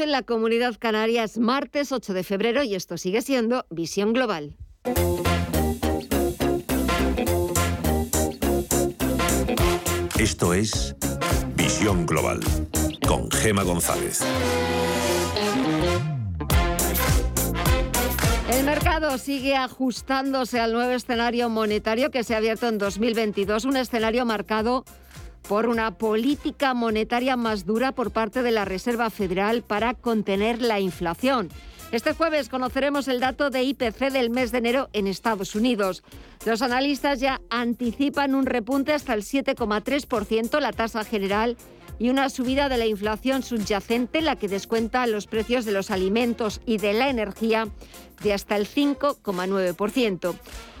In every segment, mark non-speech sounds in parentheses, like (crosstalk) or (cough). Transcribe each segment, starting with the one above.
En la comunidad canaria es martes 8 de febrero y esto sigue siendo Visión Global. Esto es Visión Global con Gema González. El mercado sigue ajustándose al nuevo escenario monetario que se ha abierto en 2022, un escenario marcado por una política monetaria más dura por parte de la Reserva Federal para contener la inflación. Este jueves conoceremos el dato de IPC del mes de enero en Estados Unidos. Los analistas ya anticipan un repunte hasta el 7,3%, la tasa general, y una subida de la inflación subyacente, la que descuenta los precios de los alimentos y de la energía, de hasta el 5,9%.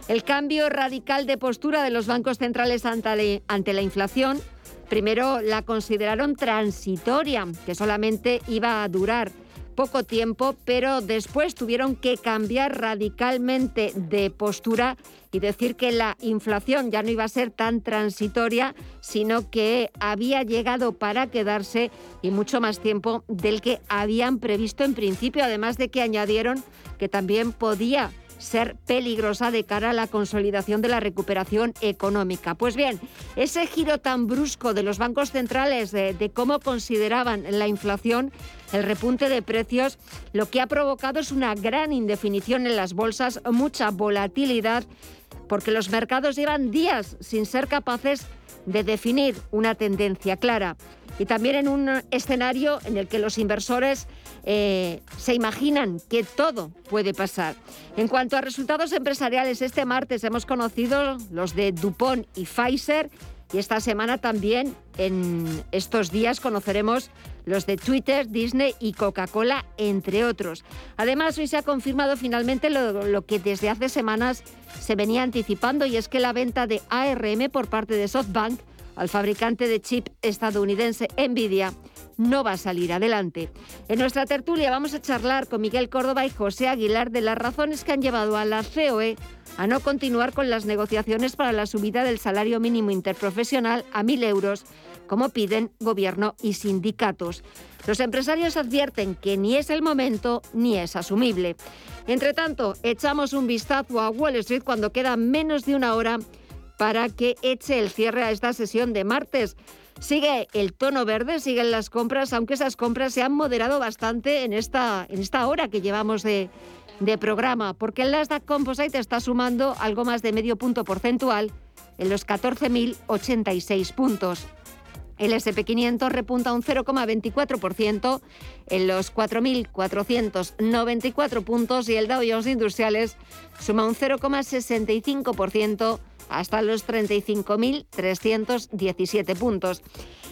El cambio radical de postura de los bancos centrales ante la inflación Primero la consideraron transitoria, que solamente iba a durar poco tiempo, pero después tuvieron que cambiar radicalmente de postura y decir que la inflación ya no iba a ser tan transitoria, sino que había llegado para quedarse y mucho más tiempo del que habían previsto en principio, además de que añadieron que también podía ser peligrosa de cara a la consolidación de la recuperación económica. Pues bien, ese giro tan brusco de los bancos centrales de, cómo consideraban la inflación, el repunte de precios, lo que ha provocado es una gran indefinición en las bolsas, mucha volatilidad, porque los mercados llevan días sin ser capaces de definir una tendencia clara y también en un escenario en el que los inversores eh, se imaginan que todo puede pasar. En cuanto a resultados empresariales, este martes hemos conocido los de Dupont y Pfizer y esta semana también, en estos días, conoceremos los de Twitter, Disney y Coca-Cola, entre otros. Además, hoy se ha confirmado finalmente lo, lo, que desde hace semanas se venía anticipando y es que la venta de ARM por parte de SoftBank al fabricante de chip estadounidense Nvidia no va a salir adelante. En nuestra tertulia vamos a charlar con Miguel Córdoba y José Aguilar de las razones que han llevado a la COE a no continuar con las negociaciones para la subida del salario mínimo interprofesional a 1.000 euros, como piden gobierno y sindicatos. Los empresarios advierten que ni es el momento ni es asumible. Entre tanto, echamos un vistazo a Wall Street cuando queda menos de una hora para que eche el cierre a esta sesión de martes. Sigue el tono verde, siguen las compras, aunque esas compras se han moderado bastante en esta, en esta hora que llevamos de, de programa, porque el Nasdaq Composite está sumando algo más de medio punto porcentual en los 14.086 puntos. El SP500 repunta un 0,24% en los 4.494 puntos y el Dow Jones Industriales suma un 0,65% hasta los 35.317 puntos.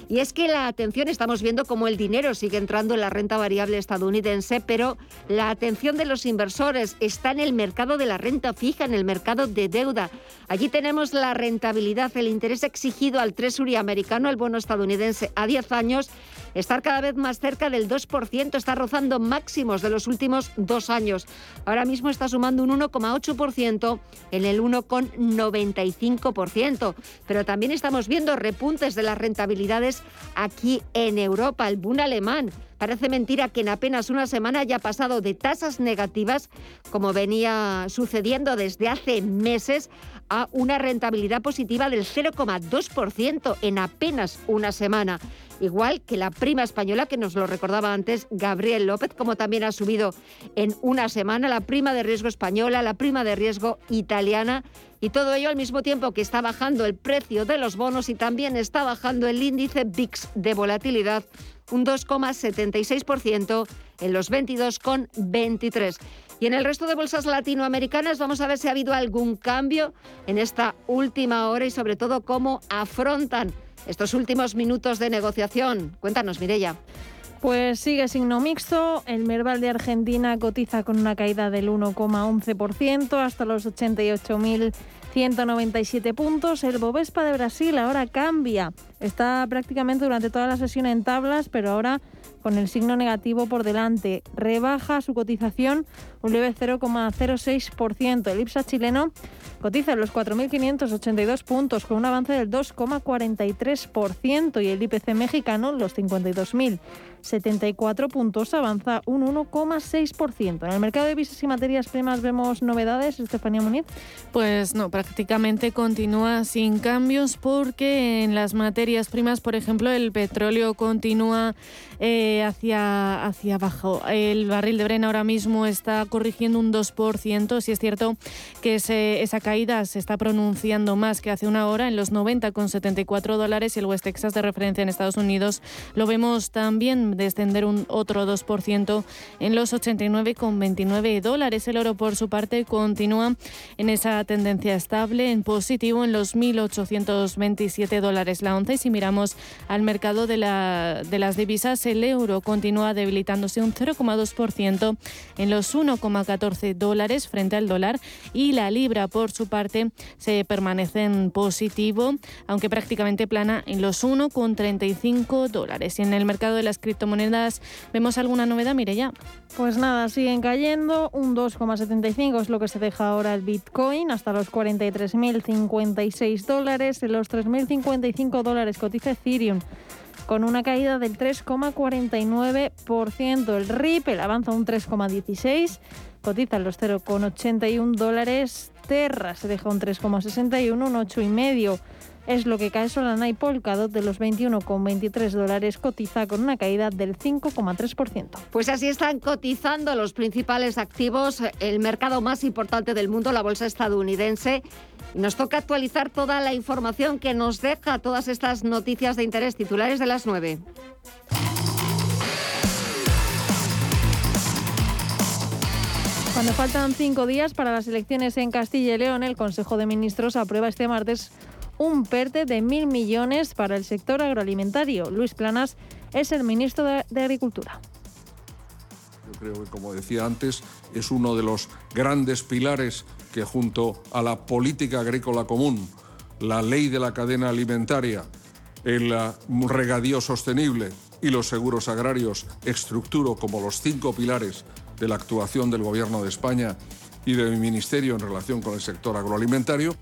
Y es que la atención, estamos viendo cómo el dinero sigue entrando en la renta variable estadounidense, pero la atención de los inversores está en el mercado de la renta fija, en el mercado de deuda. Allí tenemos la rentabilidad, el interés exigido al Treasury americano, el bono estadounidense a 10 años, estar cada vez más cerca del 2%, está rozando máximos de los últimos dos años. Ahora mismo está sumando un 1,8% en el 1,95%. Pero también estamos viendo repuntes de las rentabilidades aquí en Europa. El Bund alemán Parece mentira que en apenas una semana haya pasado de tasas negativas, como venía sucediendo desde hace meses, a una rentabilidad positiva del 0,2% en apenas una semana. Igual que la prima española, que nos lo recordaba antes Gabriel López, como también ha subido en una semana la prima de riesgo española, la prima de riesgo italiana, y todo ello al mismo tiempo que está bajando el precio de los bonos y también está bajando el índice VIX de volatilidad un 2,76% en los 22,23. Y en el resto de bolsas latinoamericanas vamos a ver si ha habido algún cambio en esta última hora y sobre todo cómo afrontan estos últimos minutos de negociación. Cuéntanos, Mirella. Pues sigue signo mixto. El Merval de Argentina cotiza con una caída del 1,11% hasta los 88.000 197 puntos. El Bovespa de Brasil ahora cambia. Está prácticamente durante toda la sesión en tablas, pero ahora con el signo negativo por delante. Rebaja su cotización un leve 0,06%. El IPSA chileno cotiza en los 4.582 puntos con un avance del 2,43% y el IPC mexicano los 52.000. 74 puntos, avanza un 1,6%. En el mercado de divisas y materias primas vemos novedades, Estefanía Muniz. Pues no, prácticamente continúa sin cambios porque en las materias primas, por ejemplo, el petróleo continúa eh, hacia, hacia abajo. El barril de Brena ahora mismo está corrigiendo un 2%. Si es cierto que esa caída se está pronunciando más que hace una hora en los 90,74 dólares y el West Texas de referencia en Estados Unidos lo vemos también descender un otro 2% en los 89,29 dólares. El oro, por su parte, continúa en esa tendencia estable, en positivo, en los 1.827 dólares la once. Y si miramos al mercado de, la, de las divisas, el euro continúa debilitándose un 0,2% en los 1,14 dólares frente al dólar y la libra, por su parte, se permanece en positivo, aunque prácticamente plana en los 1,35 dólares. Y en el mercado de las criptomonedas, ¿vemos alguna novedad? Mire ya. Pues nada, siguen cayendo. Un 2,75 es lo que se deja ahora el Bitcoin, hasta los 43.056 dólares. En los 3.055 dólares cotiza Ethereum con una caída del 3,49%. El Ripple avanza un 3,16%, cotiza los 0,81 dólares. Terra se deja un 3,61, un 8,5% es lo que cae Solana y Polkadot de los 21,23 dólares cotiza con una caída del 5,3%. Pues así están cotizando los principales activos, el mercado más importante del mundo, la bolsa estadounidense. Nos toca actualizar toda la información que nos deja todas estas noticias de interés titulares de las 9. Cuando faltan cinco días para las elecciones en Castilla y León, el Consejo de Ministros aprueba este martes un PERTE de mil millones para el sector agroalimentario. Luis Planas es el ministro de, Agricultura. Yo creo que, como decía antes, es uno de los grandes pilares que junto a la política agrícola común, la ley de la cadena alimentaria, el regadío sostenible y los seguros agrarios estructuro como los cinco pilares de la actuación del Gobierno de España y de mi ministerio en relación con el sector agroalimentario.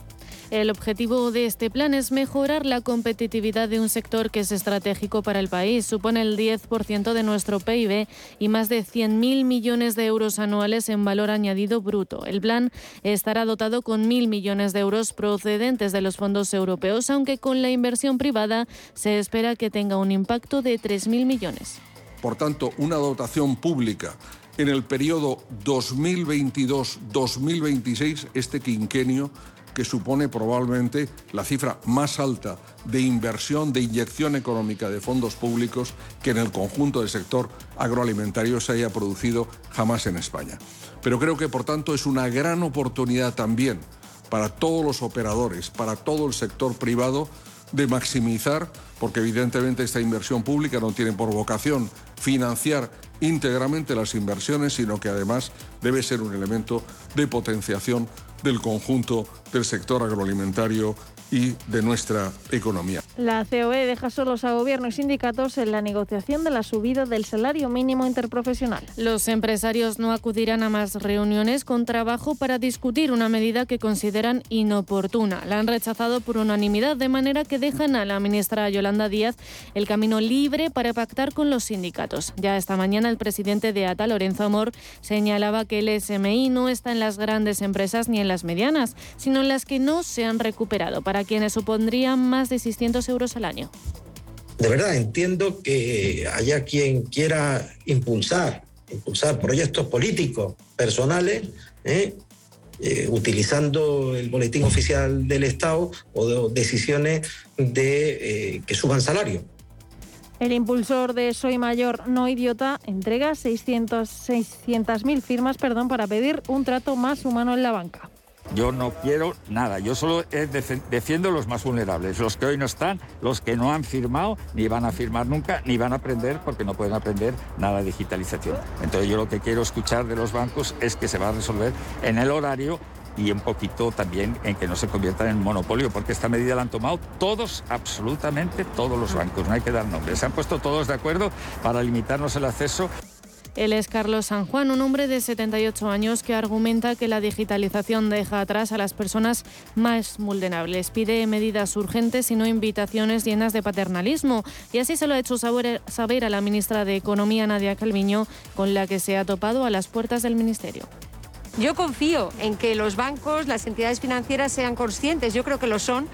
El objetivo de este plan es mejorar la competitividad de un sector que es estratégico para el país. Supone el 10% de nuestro PIB y más de 100.000 millones de euros anuales en valor añadido bruto. El plan estará dotado con 1.000 millones de euros procedentes de los fondos europeos, aunque con la inversión privada se espera que tenga un impacto de 3.000 millones. Por tanto, una dotación pública en el periodo 2022-2026, este quinquenio, que supone probablemente la cifra más alta de inversión, de inyección económica de fondos públicos que en el conjunto del sector agroalimentario se haya producido jamás en España. Pero creo que, por tanto, es una gran oportunidad también para todos los operadores, para todo el sector privado, de maximizar, porque evidentemente esta inversión pública no tiene por vocación financiar íntegramente las inversiones, sino que además debe ser un elemento de potenciación del conjunto del sector agroalimentario y de nuestra economía. La COE deja solos a gobierno y sindicatos en la negociación de la subida del salario mínimo interprofesional. Los empresarios no acudirán a más reuniones con trabajo para discutir una medida que consideran inoportuna. La han rechazado por unanimidad, de manera que dejan a la ministra Yolanda Díaz el camino libre para pactar con los sindicatos. Ya esta mañana el presidente de ATA, Lorenzo Amor, señalaba que el SMI no está en las grandes empresas ni en las medianas, sino en las que no se han recuperado para quienes supondrían más de 600 euros al año. De verdad, entiendo que haya quien quiera impulsar, impulsar proyectos políticos, personales, ¿eh? Eh, utilizando el boletín oficial del Estado o decisiones de eh, que suban salario. El impulsor de Soy Mayor No Idiota entrega 600.000 600 firmas perdón, para pedir un trato más humano en la banca. Yo no quiero nada, yo solo defiendo los más vulnerables, los que hoy no están, los que no han firmado, ni van a firmar nunca, ni van a aprender porque no pueden aprender nada de digitalización. Entonces yo lo que quiero escuchar de los bancos es que se va a resolver en el horario y un poquito también en que no se conviertan en monopolio, porque esta medida la han tomado todos, absolutamente todos los bancos, no hay que dar nombres. Se han puesto todos de acuerdo para limitarnos el acceso Él es Carlos San Juan, un hombre de 78 años que argumenta que la digitalización deja atrás a las personas más vulnerables. Pide medidas urgentes y no invitaciones llenas de paternalismo. Y así se lo ha hecho saber, a la ministra de Economía, Nadia Calviño, con la que se ha topado a las puertas del Ministerio. Yo confío en que los bancos, las entidades financieras sean conscientes, yo creo que lo son,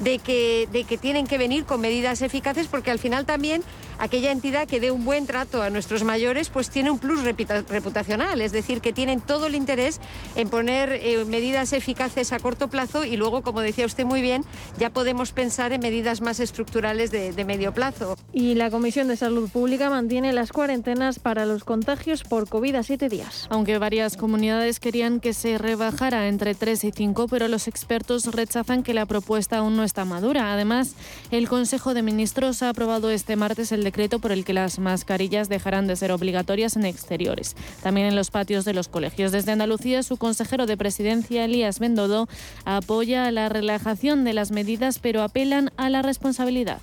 de que, de que tienen que venir con medidas eficaces porque al final también aquella entidad que dé un buen trato a nuestros mayores, pues tiene un plus reputacional, es decir, que tienen todo el interés en poner eh, medidas eficaces a corto plazo y luego, como decía usted muy bien, ya podemos pensar en medidas más estructurales de, de medio plazo. Y la Comisión de Salud Pública mantiene las cuarentenas para los contagios por COVID a siete días. Aunque varias comunidades querían que se rebajara entre 3 y 5, pero los expertos rechazan que la propuesta aún no está madura. Además, el Consejo de Ministros ha aprobado este martes el decreto por el que las mascarillas dejarán de ser obligatorias en exteriores. También en los patios de los colegios. Desde Andalucía, su consejero de presidencia, Elías Bendodo, apoya la relajación de las medidas, pero apelan a la responsabilidad.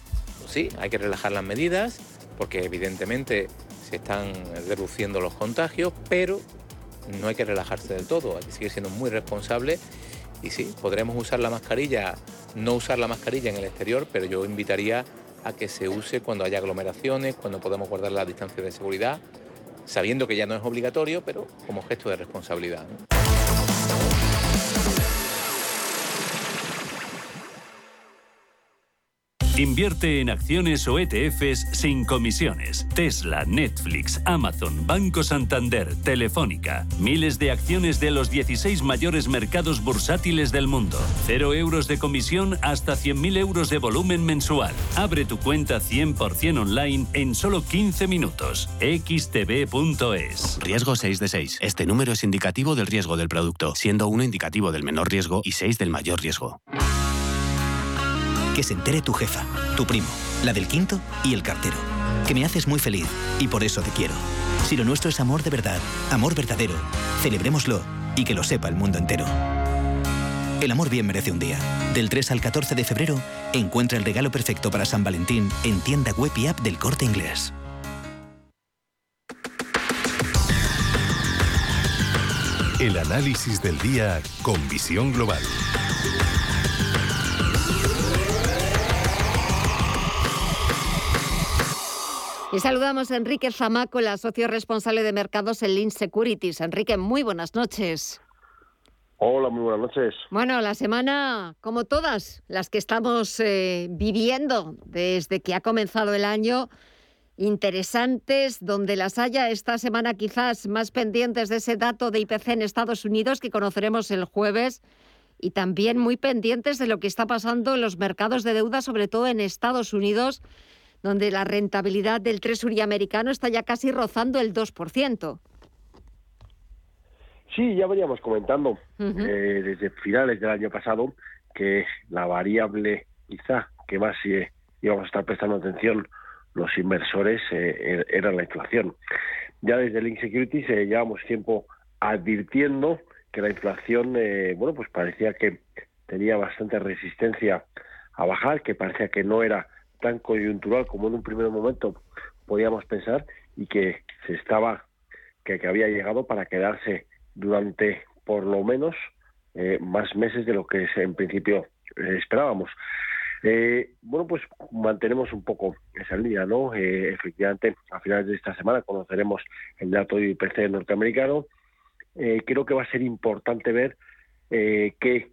Sí, hay que relajar las medidas porque evidentemente se están reduciendo los contagios, pero no hay que relajarse del todo, hay que seguir siendo muy responsable y sí, podremos usar la mascarilla, no usar la mascarilla en el exterior, pero yo invitaría a que se use cuando haya aglomeraciones, cuando podamos guardar la distancia de seguridad, sabiendo que ya no es obligatorio, pero como gesto de responsabilidad. Invierte en acciones o ETFs sin comisiones. Tesla, Netflix, Amazon, Banco Santander, Telefónica. Miles de acciones de los 16 mayores mercados bursátiles del mundo. Cero euros de comisión hasta 100.000 euros de volumen mensual. Abre tu cuenta 100% online en solo 15 minutos. xtb.es. Riesgo 6 de 6. Este número es indicativo del riesgo del producto, siendo uno indicativo del menor riesgo y 6 del mayor riesgo. Que se entere tu jefa, tu primo, la del quinto y el cartero. Que me haces muy feliz y por eso te quiero. Si lo nuestro es amor de verdad, amor verdadero, celebrémoslo y que lo sepa el mundo entero. El amor bien merece un día. Del 3 al 14 de febrero, encuentra el regalo perfecto para San Valentín en tienda web y app del corte inglés. El análisis del día con visión global. Y saludamos a Enrique Zamaco, la socio responsable de mercados en Lean Securities. Enrique, muy buenas noches. Hola, muy buenas noches. Bueno, la semana, como todas las que estamos eh, viviendo desde que ha comenzado el año, interesantes, donde las haya esta semana quizás más pendientes de ese dato de IPC en Estados Unidos que conoceremos el jueves y también muy pendientes de lo que está pasando en los mercados de deuda, sobre todo en Estados Unidos, donde la rentabilidad del Treasury americano está ya casi rozando el 2%. Sí, ya veníamos comentando eh, desde finales del año pasado que la variable quizá que más eh, íbamos a estar prestando atención los inversores eh, er, era la inflación. Ya desde Link Securities llevamos tiempo advirtiendo que la inflación, bueno, pues parecía que tenía bastante resistencia a bajar, que parecía que no era tan coyuntural como en un primer momento podíamos pensar y que se estaba que, había llegado para quedarse durante por lo menos eh, más meses de lo que en principio eh, esperábamos. Eh, bueno, pues mantenemos un poco esa línea, ¿no? efectivamente, a finales de esta semana conoceremos el dato de IPC norteamericano. creo que va a ser importante ver que,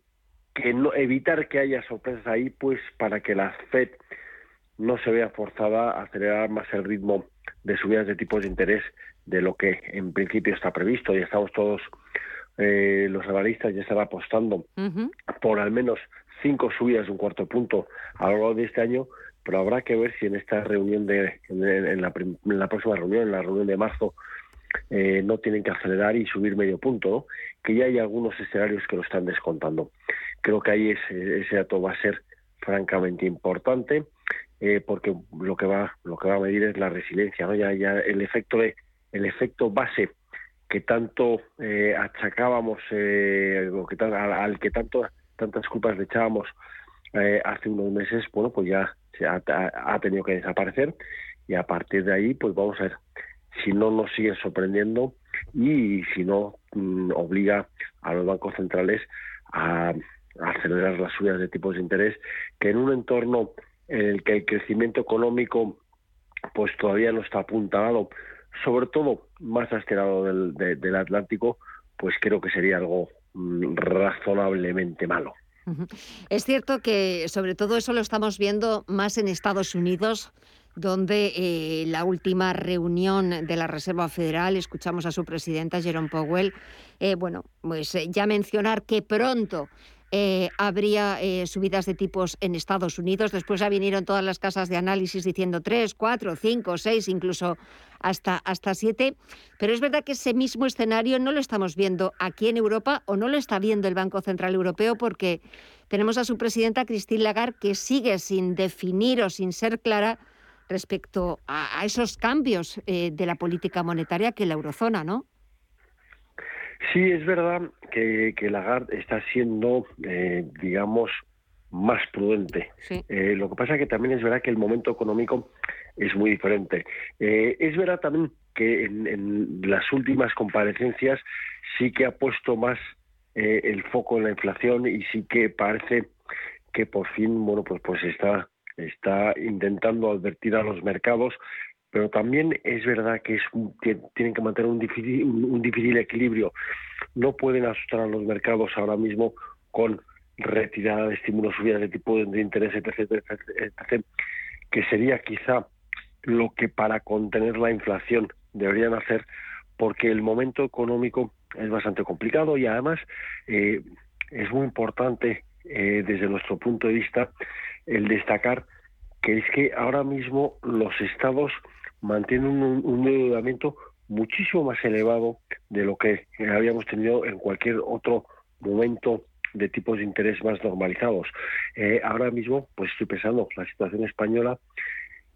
que no, evitar que haya sorpresas ahí, pues para que la Fed no se vea forzada a acelerar más el ritmo de subidas de tipos de interés de lo que en principio está previsto. Y estamos todos, eh, los analistas ya están apostando por al menos cinco subidas de un cuarto punto a lo largo de este año, pero habrá que ver si en esta reunión de, en, la, próxima reunión, en la reunión de marzo, eh, no tienen que acelerar y subir medio punto, que ya hay algunos escenarios que lo están descontando. Creo que ahí ese, ese dato va a ser francamente importante eh, porque lo que va lo que va a medir es la resiliencia, ¿no? Ya, ya el efecto de el efecto base que tanto eh, achacábamos, eh, que al, que tanto tantas culpas le echábamos eh, hace unos meses, bueno, pues ya ha, tenido que desaparecer y a partir de ahí, pues vamos a ver si no nos siguen sorprendiendo y si no mm, obliga a los bancos centrales a, acelerar las subidas de tipos de interés, que en un entorno en el que el crecimiento económico pues todavía no está apuntalado, sobre todo más a este lado del, Atlántico, pues creo que sería algo mm, razonablemente malo. Es cierto que sobre todo eso lo estamos viendo más en Estados Unidos, donde eh, la última reunión de la Reserva Federal, escuchamos a su presidenta, Jerome Powell, eh, bueno, pues eh, ya mencionar que pronto eh, habría eh, subidas de tipos en Estados Unidos. Después ya vinieron todas las casas de análisis diciendo 3, 4, 5, 6, incluso hasta, hasta 7. Pero es verdad que ese mismo escenario no lo estamos viendo aquí en Europa o no lo está viendo el Banco Central Europeo porque tenemos a su presidenta Christine Lagarde que sigue sin definir o sin ser clara respecto a, esos cambios eh, de la política monetaria que la eurozona, ¿no? Sí, es verdad que, que Lagarde está siendo, eh, digamos, más prudente. Eh, lo que pasa es que también es verdad que el momento económico es muy diferente. Eh, es verdad también que en, las últimas comparecencias sí que ha puesto más el foco en la inflación y sí que parece que por fin, bueno, pues, pues está, está intentando advertir a los mercados pero también es verdad que, es tienen que mantener un difícil, un, difícil equilibrio. No pueden asustar a los mercados ahora mismo con retirada de estímulos, subidas de tipo de interés, etc, etc, que sería quizá lo que para contener la inflación deberían hacer, porque el momento económico es bastante complicado y además eh, es muy importante eh, desde nuestro punto de vista el destacar que es que ahora mismo los estados mantiene un, un endeudamiento muchísimo más elevado de lo que habíamos tenido en cualquier otro momento de tipos de interés más normalizados. Eh, ahora mismo, pues estoy pensando, la situación española,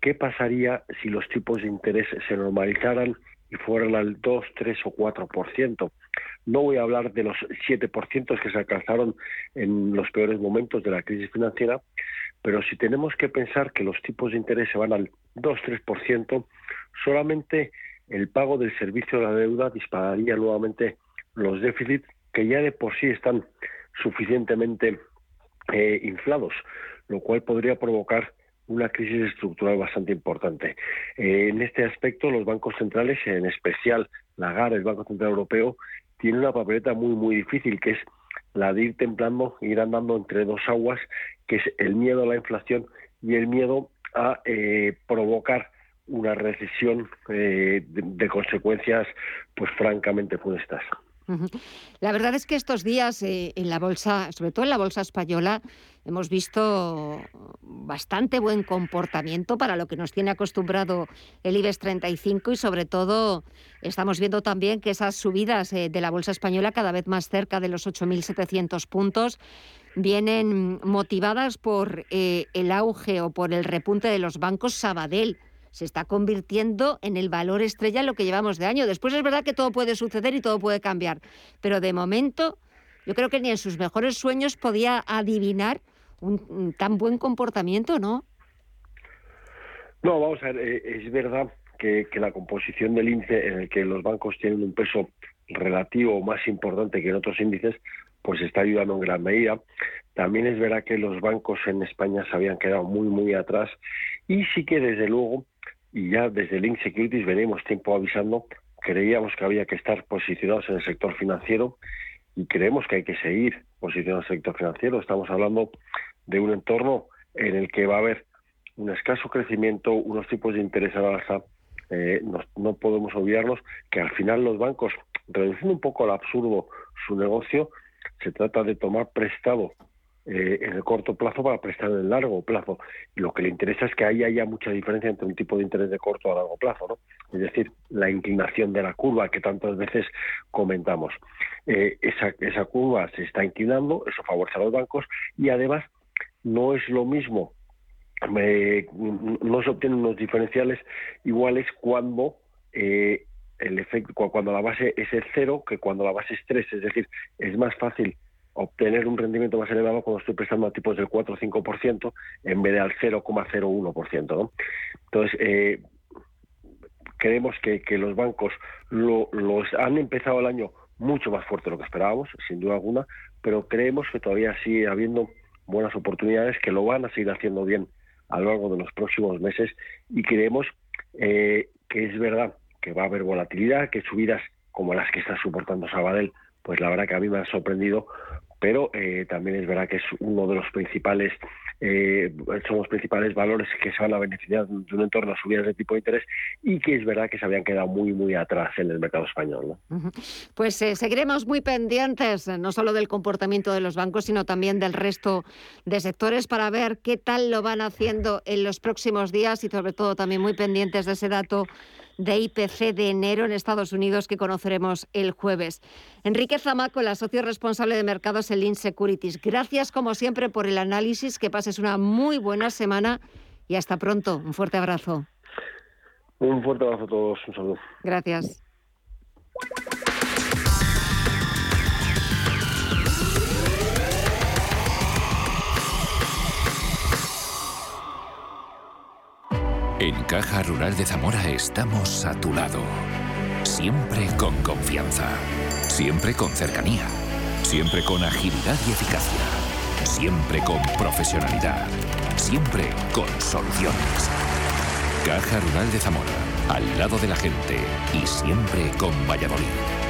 ¿qué pasaría si los tipos de interés se normalizaran y fueran al 2, 3 o 4%? No voy a hablar de los 7% que se alcanzaron en los peores momentos de la crisis financiera, pero si tenemos que pensar que los tipos de interés se van al 2-3%, solamente el pago del servicio de la deuda dispararía nuevamente los déficits que ya de por sí están suficientemente eh, inflados, lo cual podría provocar una crisis estructural bastante importante. Eh, en este aspecto, los bancos centrales, en especial la GAR, el Banco Central Europeo, tiene una papeleta muy, muy difícil, que es la de ir templando, ir andando entre dos aguas, que es el miedo a la inflación y el miedo a eh, provocar una recesión eh, de, consecuencias pues francamente funestas. La verdad es que estos días eh, en la bolsa, sobre todo en la bolsa española, hemos visto bastante buen comportamiento para lo que nos tiene acostumbrado el IBEX 35 y sobre todo estamos viendo también que esas subidas de la bolsa española cada vez más cerca de los 8.700 puntos vienen motivadas por eh, el auge o por el repunte de los bancos Sabadell. Se está convirtiendo en el valor estrella en lo que llevamos de año. Después es verdad que todo puede suceder y todo puede cambiar, pero de momento yo creo que ni en sus mejores sueños podía adivinar un, tan buen comportamiento, ¿no? No, vamos a ver, eh, es verdad que, que, la composición del índice en el que los bancos tienen un peso relativo más importante que en otros índices, pues está ayudando en gran medida. También es verdad que los bancos en España se habían quedado muy, muy atrás y sí que desde luego, y ya desde Link Securities venimos tiempo avisando, creíamos que había que estar posicionados en el sector financiero y creemos que hay que seguir posicionados en el sector financiero. Estamos hablando de un entorno en el que va a haber un escaso crecimiento, unos tipos de interés a la alza. Eh, no, no podemos olvidarnos que al final los bancos, reduciendo un poco al absurdo su negocio, se trata de tomar prestado eh, en el corto plazo para prestar en el largo plazo. Y lo que le interesa es que ahí haya mucha diferencia entre un tipo de interés de corto a largo plazo, ¿no? Es decir, la inclinación de la curva que tantas veces comentamos. Eh, esa, esa curva se está inclinando, eso favorece a los bancos y además no es lo mismo, no se obtienen unos diferenciales iguales cuando eh, el efecto cuando la base es el cero que cuando la base es 3, es decir, es más fácil obtener un rendimiento más elevado cuando estoy prestando a tipos del 4 o 5% en vez de al 0,01%. ¿no? Entonces, eh, creemos que, los bancos lo, los han empezado el año mucho más fuerte de lo que esperábamos, sin duda alguna, pero creemos que todavía sigue habiendo buenas oportunidades, que lo van a seguir haciendo bien a lo largo de los próximos meses y creemos eh, que es verdad que va a haber volatilidad, que subidas como las que está soportando Sabadell, pues la verdad que a mí me han sorprendido, pero eh, también es verdad que es uno de los principales eh, son los principales valores que se van a beneficiar de un entorno a subidas de tipo de interés y que es verdad que se habían quedado muy muy atrás en el mercado español. Pues eh, seguiremos muy pendientes no solo del comportamiento de los bancos, sino también del resto de sectores para ver qué tal lo van haciendo en los próximos días y sobre todo también muy pendientes de ese dato de IPC de enero en Estados Unidos que conoceremos el jueves. Enrique Zamaco, el socio responsable de mercados en Lean Securities. Gracias como siempre por el análisis, que pases una muy buena semana y hasta pronto. Un fuerte abrazo. Un fuerte abrazo a todos. Un saludo. Gracias. En Caja Rural de Zamora estamos a tu lado. Siempre con confianza. Siempre con cercanía. Siempre con agilidad y eficacia. Siempre con profesionalidad. Siempre con soluciones. Caja Rural de Zamora. Al lado de la gente. Y siempre con Valladolid.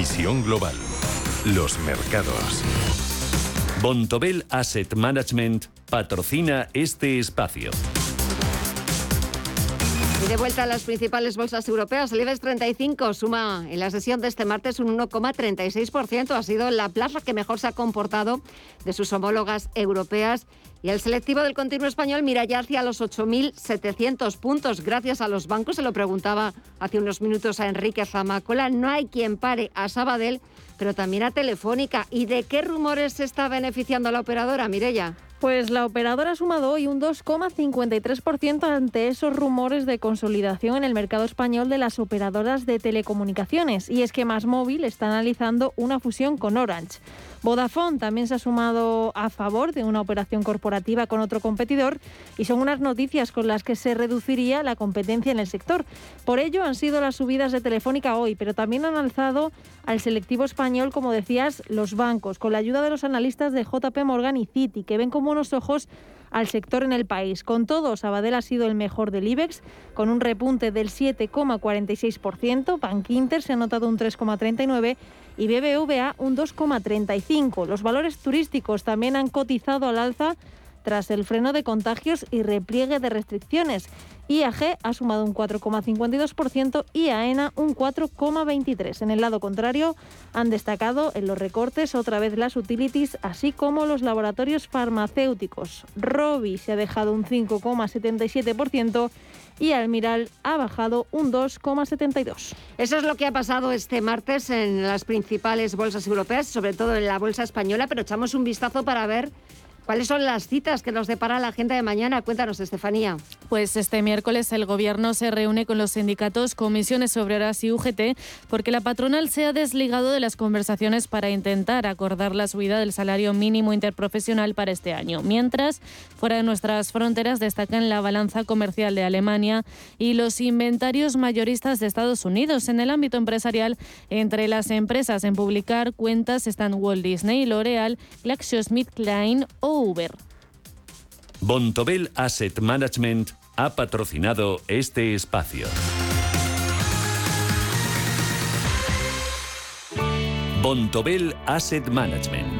Visión global. Los mercados. Bontobel Asset Management patrocina este espacio. Y de vuelta a las principales bolsas europeas, el IBEX 35 suma en la sesión de este martes un 1,36%. Ha sido la plaza que mejor se ha comportado de sus homólogas europeas. Y el selectivo del continuo español mira ya hacia los 8.700 puntos. Gracias a los bancos, se lo preguntaba hace unos minutos a Enrique Zamacola, no hay quien pare a Sabadell, pero también a Telefónica. ¿Y de qué rumores se está beneficiando la operadora, Mirella? Pues la operadora ha sumado hoy un 2,53% ante esos rumores de consolidación en el mercado español de las operadoras de telecomunicaciones. Y es que Más Móvil está analizando una fusión con Orange. Vodafone también se ha sumado a favor de una operación corporativa con otro competidor y son unas noticias con las que se reduciría la competencia en el sector. Por ello han sido las subidas de Telefónica hoy, pero también han alzado al selectivo español, como decías, los bancos, con la ayuda de los analistas de JP Morgan y Citi, que ven con buenos ojos al sector en el país. Con todo, Sabadell ha sido el mejor del IBEX, con un repunte del 7,46%. Bank se ha notado un 3,39% y BBVA un 2,35. Los valores turísticos también han cotizado al alza tras el freno de contagios y repliegue de restricciones. IAG ha sumado un 4,52% y AENA un 4,23%. En el lado contrario, han destacado en los recortes otra vez las utilities, así como los laboratorios farmacéuticos. Robi se ha dejado un 5,77% y Almiral ha bajado un 2,72. Eso es lo que ha pasado este martes en las principales bolsas europeas, sobre todo en la bolsa española, pero echamos un vistazo para ver ¿Cuáles son las citas que nos depara la agenda de mañana? Cuéntanos, Estefanía. Pues este miércoles el Gobierno se reúne con los sindicatos, comisiones obreras y UGT porque la patronal se ha desligado de las conversaciones para intentar acordar la subida del salario mínimo interprofesional para este año. Mientras, fuera de nuestras fronteras destacan la balanza comercial de Alemania y los inventarios mayoristas de Estados Unidos. En el ámbito empresarial, entre las empresas en publicar cuentas están Walt Disney, L'Oreal, GlaxoSmithKline o Uber. Bontobel Asset Management ha patrocinado este espacio. Bontobel Asset Management.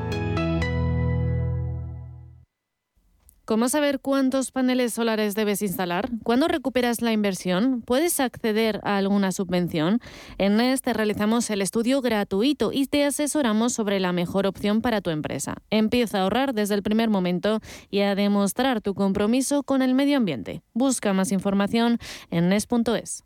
¿Cómo saber cuántos paneles solares debes instalar? ¿Cuándo recuperas la inversión? ¿Puedes acceder a alguna subvención? En NES te realizamos el estudio gratuito y te asesoramos sobre la mejor opción para tu empresa. Empieza a ahorrar desde el primer momento y a demostrar tu compromiso con el medio ambiente. Busca más información en NES.es.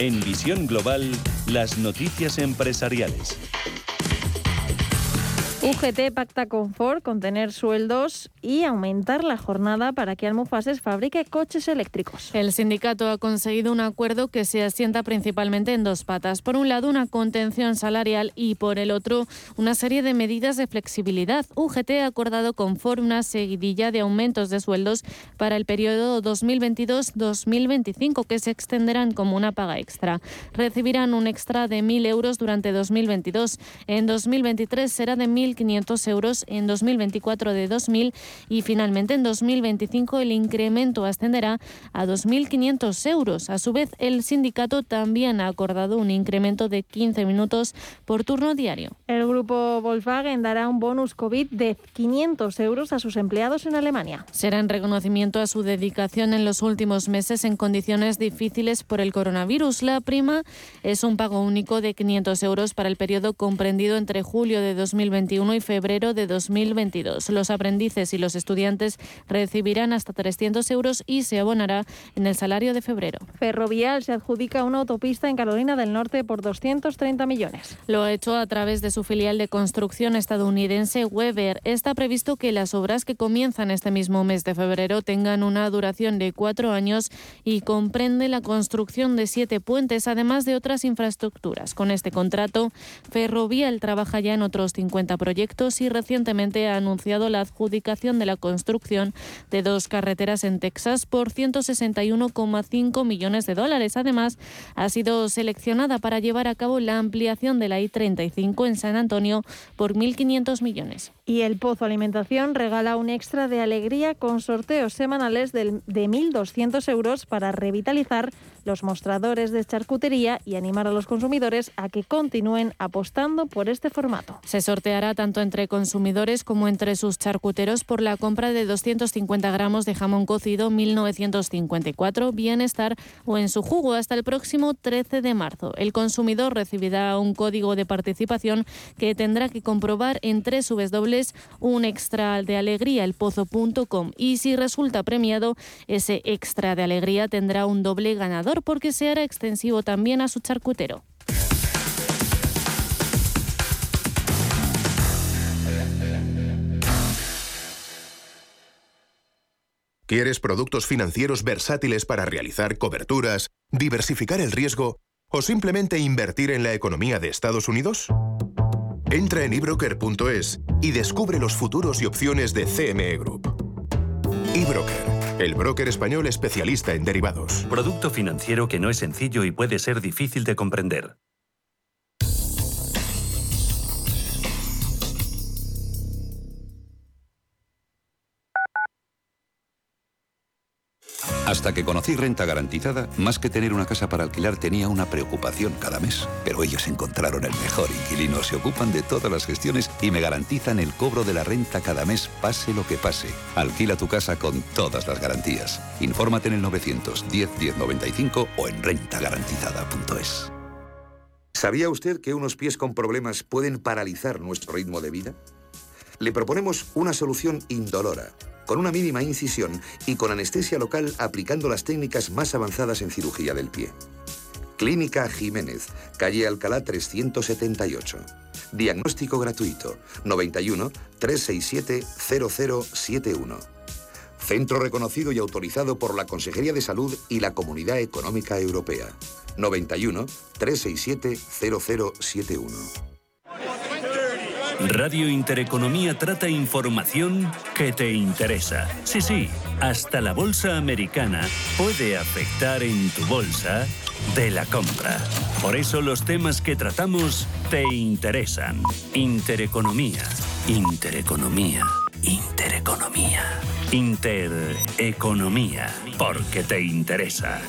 En Visión Global, las noticias empresariales. UGT pacta con Ford contener sueldos y aumentar la jornada para que Almufases fabrique coches eléctricos. El sindicato ha conseguido un acuerdo que se asienta principalmente en dos patas. Por un lado, una contención salarial y por el otro, una serie de medidas de flexibilidad. UGT ha acordado con Ford una seguidilla de aumentos de sueldos para el periodo 2022-2025 que se extenderán como una paga extra. Recibirán un extra de 1.000 euros durante 2022. En 2023 será de 1.000 1.500 euros, en 2024 de 2.000 y finalmente en 2025 el incremento ascenderá a 2.500 euros. A su vez, el sindicato también ha acordado un incremento de 15 minutos por turno diario. El grupo Volkswagen dará un bonus COVID de 500 euros a sus empleados en Alemania. Será en reconocimiento a su dedicación en los últimos meses en condiciones difíciles por el coronavirus. La prima es un pago único de 500 euros para el periodo comprendido entre julio de 2021 y febrero de 2022. Los aprendices y los estudiantes recibirán hasta 300 euros y se abonará en el salario de febrero. Ferrovial se adjudica una autopista en Carolina del Norte por 230 millones. Lo ha hecho a través de su filial de construcción estadounidense Weber. Está previsto que las obras que comienzan este mismo mes de febrero tengan una duración de cuatro años y comprende la construcción de siete puentes, además de otras infraestructuras. Con este contrato, Ferrovial trabaja ya en otros 50 proyectos y recientemente ha anunciado la adjudicación de la construcción de dos carreteras en Texas por 161,5 millones de dólares. Además, ha sido seleccionada para llevar a cabo la ampliación de la I-35 en San Antonio por 1.500 millones. Y el Pozo Alimentación regala un extra de alegría con sorteos semanales de 1.200 euros para revitalizar los mostradores de charcutería y animar a los consumidores a que continúen apostando por este formato. Se sorteará tanto entre consumidores como entre sus charcuteros por la compra de 250 gramos de jamón cocido 1954, Bienestar o en su jugo hasta el próximo 13 de marzo. El consumidor recibirá un código de participación que tendrá que comprobar en tres dobles un extra de alegría elpozo.com y si resulta premiado, ese extra de alegría tendrá un doble ganador porque se hará extensivo también a su charcutero. ¿Quieres productos financieros versátiles para realizar coberturas, diversificar el riesgo o simplemente invertir en la economía de Estados Unidos? Entra en ebroker.es y descubre los futuros y opciones de CME Group. eBroker el broker español especialista en derivados. Producto financiero que no es sencillo y puede ser difícil de comprender. Hasta que conocí Renta Garantizada, más que tener una casa para alquilar tenía una preocupación cada mes. Pero ellos encontraron el mejor inquilino, se ocupan de todas las gestiones y me garantizan el cobro de la renta cada mes, pase lo que pase. Alquila tu casa con todas las garantías. Infórmate en el 910 1095 o en rentagarantizada.es. ¿Sabía usted que unos pies con problemas pueden paralizar nuestro ritmo de vida? Le proponemos una solución indolora con una mínima incisión y con anestesia local aplicando las técnicas más avanzadas en cirugía del pie. Clínica Jiménez, calle Alcalá 378. Diagnóstico gratuito 91 367 0071. Centro reconocido y autorizado por la Consejería de Salud y la Comunidad Económica Europea. 91 367 0071. Radio Intereconomía trata información que te interesa. Sí, sí, hasta la bolsa americana puede afectar en tu bolsa de la compra. Por eso los temas que tratamos te interesan. Intereconomía, intereconomía, intereconomía, intereconomía, porque te interesa.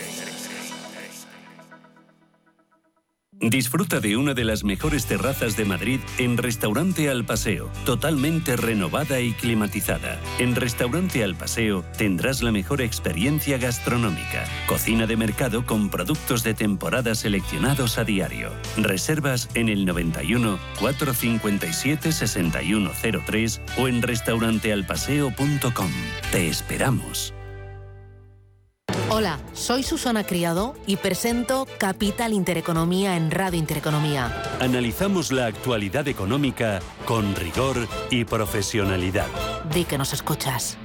Disfruta de una de las mejores terrazas de Madrid en Restaurante Al Paseo, totalmente renovada y climatizada. En Restaurante Al Paseo tendrás la mejor experiencia gastronómica. Cocina de mercado con productos de temporada seleccionados a diario. Reservas en el 91 457 6103 o en restaurantealpaseo.com. Te esperamos. Hola, soy Susana Criado y presento Capital Intereconomía en Radio Intereconomía. Analizamos la actualidad económica con rigor y profesionalidad. Di que nos escuchas.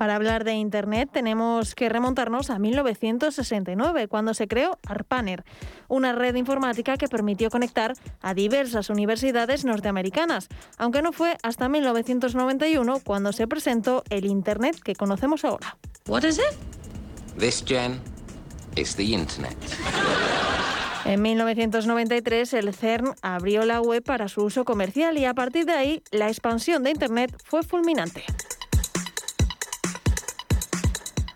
Para hablar de Internet tenemos que remontarnos a 1969, cuando se creó ARPANER, una red informática que permitió conectar a diversas universidades norteamericanas, aunque no fue hasta 1991 cuando se presentó el Internet que conocemos ahora. What is it? This gen is the internet. En 1993 el CERN abrió la web para su uso comercial y a partir de ahí la expansión de Internet fue fulminante.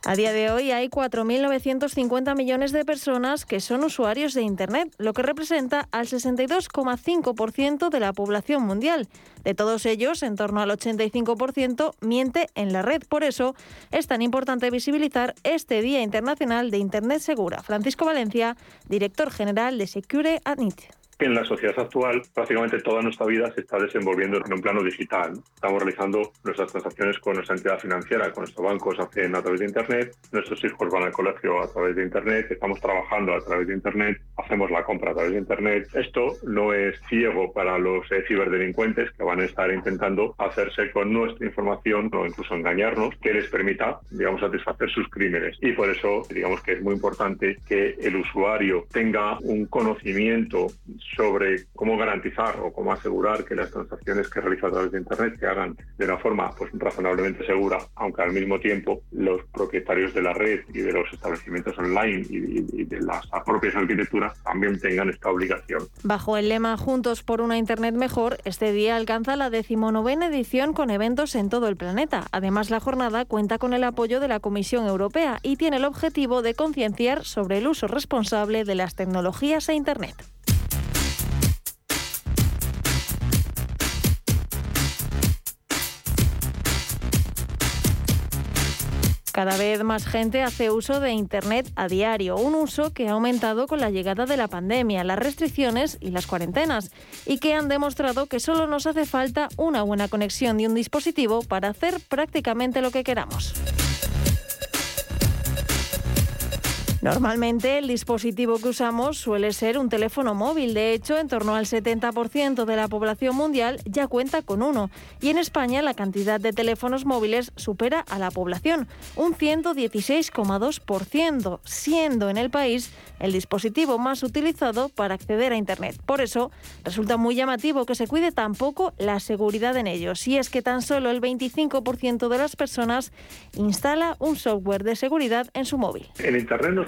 A día de hoy hay 4.950 millones de personas que son usuarios de Internet, lo que representa al 62,5% de la población mundial. De todos ellos, en torno al 85% miente en la red. Por eso es tan importante visibilizar este Día Internacional de Internet Segura. Francisco Valencia, director general de Secure Adnit que en la sociedad actual prácticamente toda nuestra vida se está desenvolviendo en un plano digital. Estamos realizando nuestras transacciones con nuestra entidad financiera, con nuestros bancos hacen a través de Internet, nuestros hijos van al colegio a través de Internet, estamos trabajando a través de Internet, hacemos la compra a través de Internet. Esto no es ciego para los eh, ciberdelincuentes que van a estar intentando hacerse con nuestra información o incluso engañarnos que les permita, digamos, satisfacer sus crímenes. Y por eso, digamos que es muy importante que el usuario tenga un conocimiento sobre cómo garantizar o cómo asegurar que las transacciones que realiza a través de Internet se hagan de una forma pues, razonablemente segura, aunque al mismo tiempo los propietarios de la red y de los establecimientos online y, y de las propias arquitecturas también tengan esta obligación. Bajo el lema Juntos por una Internet mejor, este día alcanza la decimonovena edición con eventos en todo el planeta. Además, la jornada cuenta con el apoyo de la Comisión Europea y tiene el objetivo de concienciar sobre el uso responsable de las tecnologías e Internet. Cada vez más gente hace uso de Internet a diario, un uso que ha aumentado con la llegada de la pandemia, las restricciones y las cuarentenas, y que han demostrado que solo nos hace falta una buena conexión de un dispositivo para hacer prácticamente lo que queramos. Normalmente el dispositivo que usamos suele ser un teléfono móvil. De hecho, en torno al 70% de la población mundial ya cuenta con uno. Y en España la cantidad de teléfonos móviles supera a la población, un 116,2%, siendo en el país el dispositivo más utilizado para acceder a Internet. Por eso resulta muy llamativo que se cuide tan poco la seguridad en ellos. Y es que tan solo el 25% de las personas instala un software de seguridad en su móvil.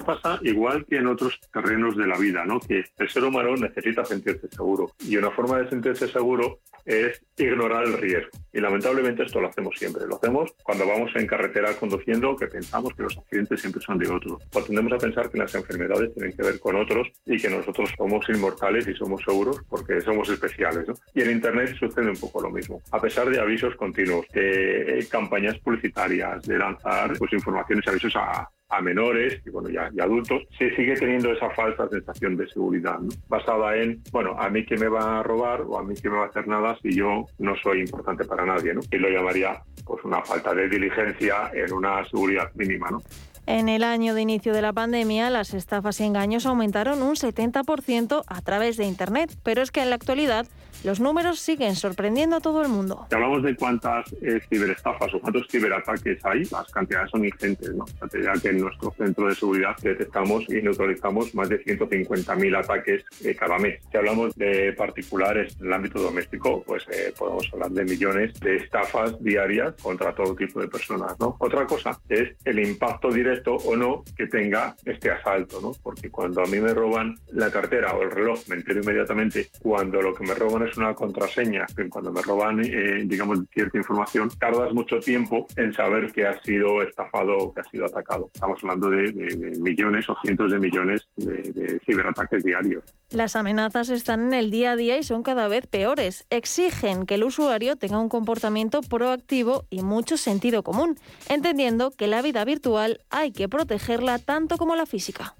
Pasa igual que en otros terrenos de la vida, ¿no? Que el ser humano necesita sentirse seguro y una forma de sentirse seguro es ignorar el riesgo. Y lamentablemente esto lo hacemos siempre. Lo hacemos cuando vamos en carretera conduciendo, que pensamos que los accidentes siempre son de otros. O tendemos a pensar que las enfermedades tienen que ver con otros y que nosotros somos inmortales y somos seguros porque somos especiales. ¿no? Y en Internet sucede un poco lo mismo. A pesar de avisos continuos, de campañas publicitarias, de lanzar pues, informaciones y avisos a a menores y bueno ya y adultos, se sigue teniendo esa falsa sensación de seguridad, basada en, bueno, a mí que me va a robar o a mí que me va a hacer nada si yo no soy importante para nadie, ¿no? Y lo llamaría pues una falta de diligencia en una seguridad mínima, ¿no? En el año de inicio de la pandemia, las estafas y engaños aumentaron un 70% a través de Internet, pero es que en la actualidad los números siguen sorprendiendo a todo el mundo. Si hablamos de cuántas eh, ciberestafas o cuántos ciberataques hay, las cantidades son ingentes, ¿no? Ya que en nuestro centro de seguridad detectamos y neutralizamos más de 150.000 ataques eh, cada mes. Si hablamos de particulares en el ámbito doméstico, pues eh, podemos hablar de millones de estafas diarias contra todo tipo de personas, ¿no? Otra cosa es el impacto directo o no que tenga este asalto, ¿no? Porque cuando a mí me roban la cartera o el reloj, me entero inmediatamente. Cuando lo que me roban es una contraseña, cuando me roban, eh, digamos, cierta información, tardas mucho tiempo en saber que ha sido estafado o que ha sido atacado. Estamos hablando de, millones o cientos de millones de, de ciberataques diarios. Las amenazas están en el día a día y son cada vez peores. Exigen que el usuario tenga un comportamiento proactivo y mucho sentido común, entendiendo que la vida virtual hay que protegerla tanto como la física.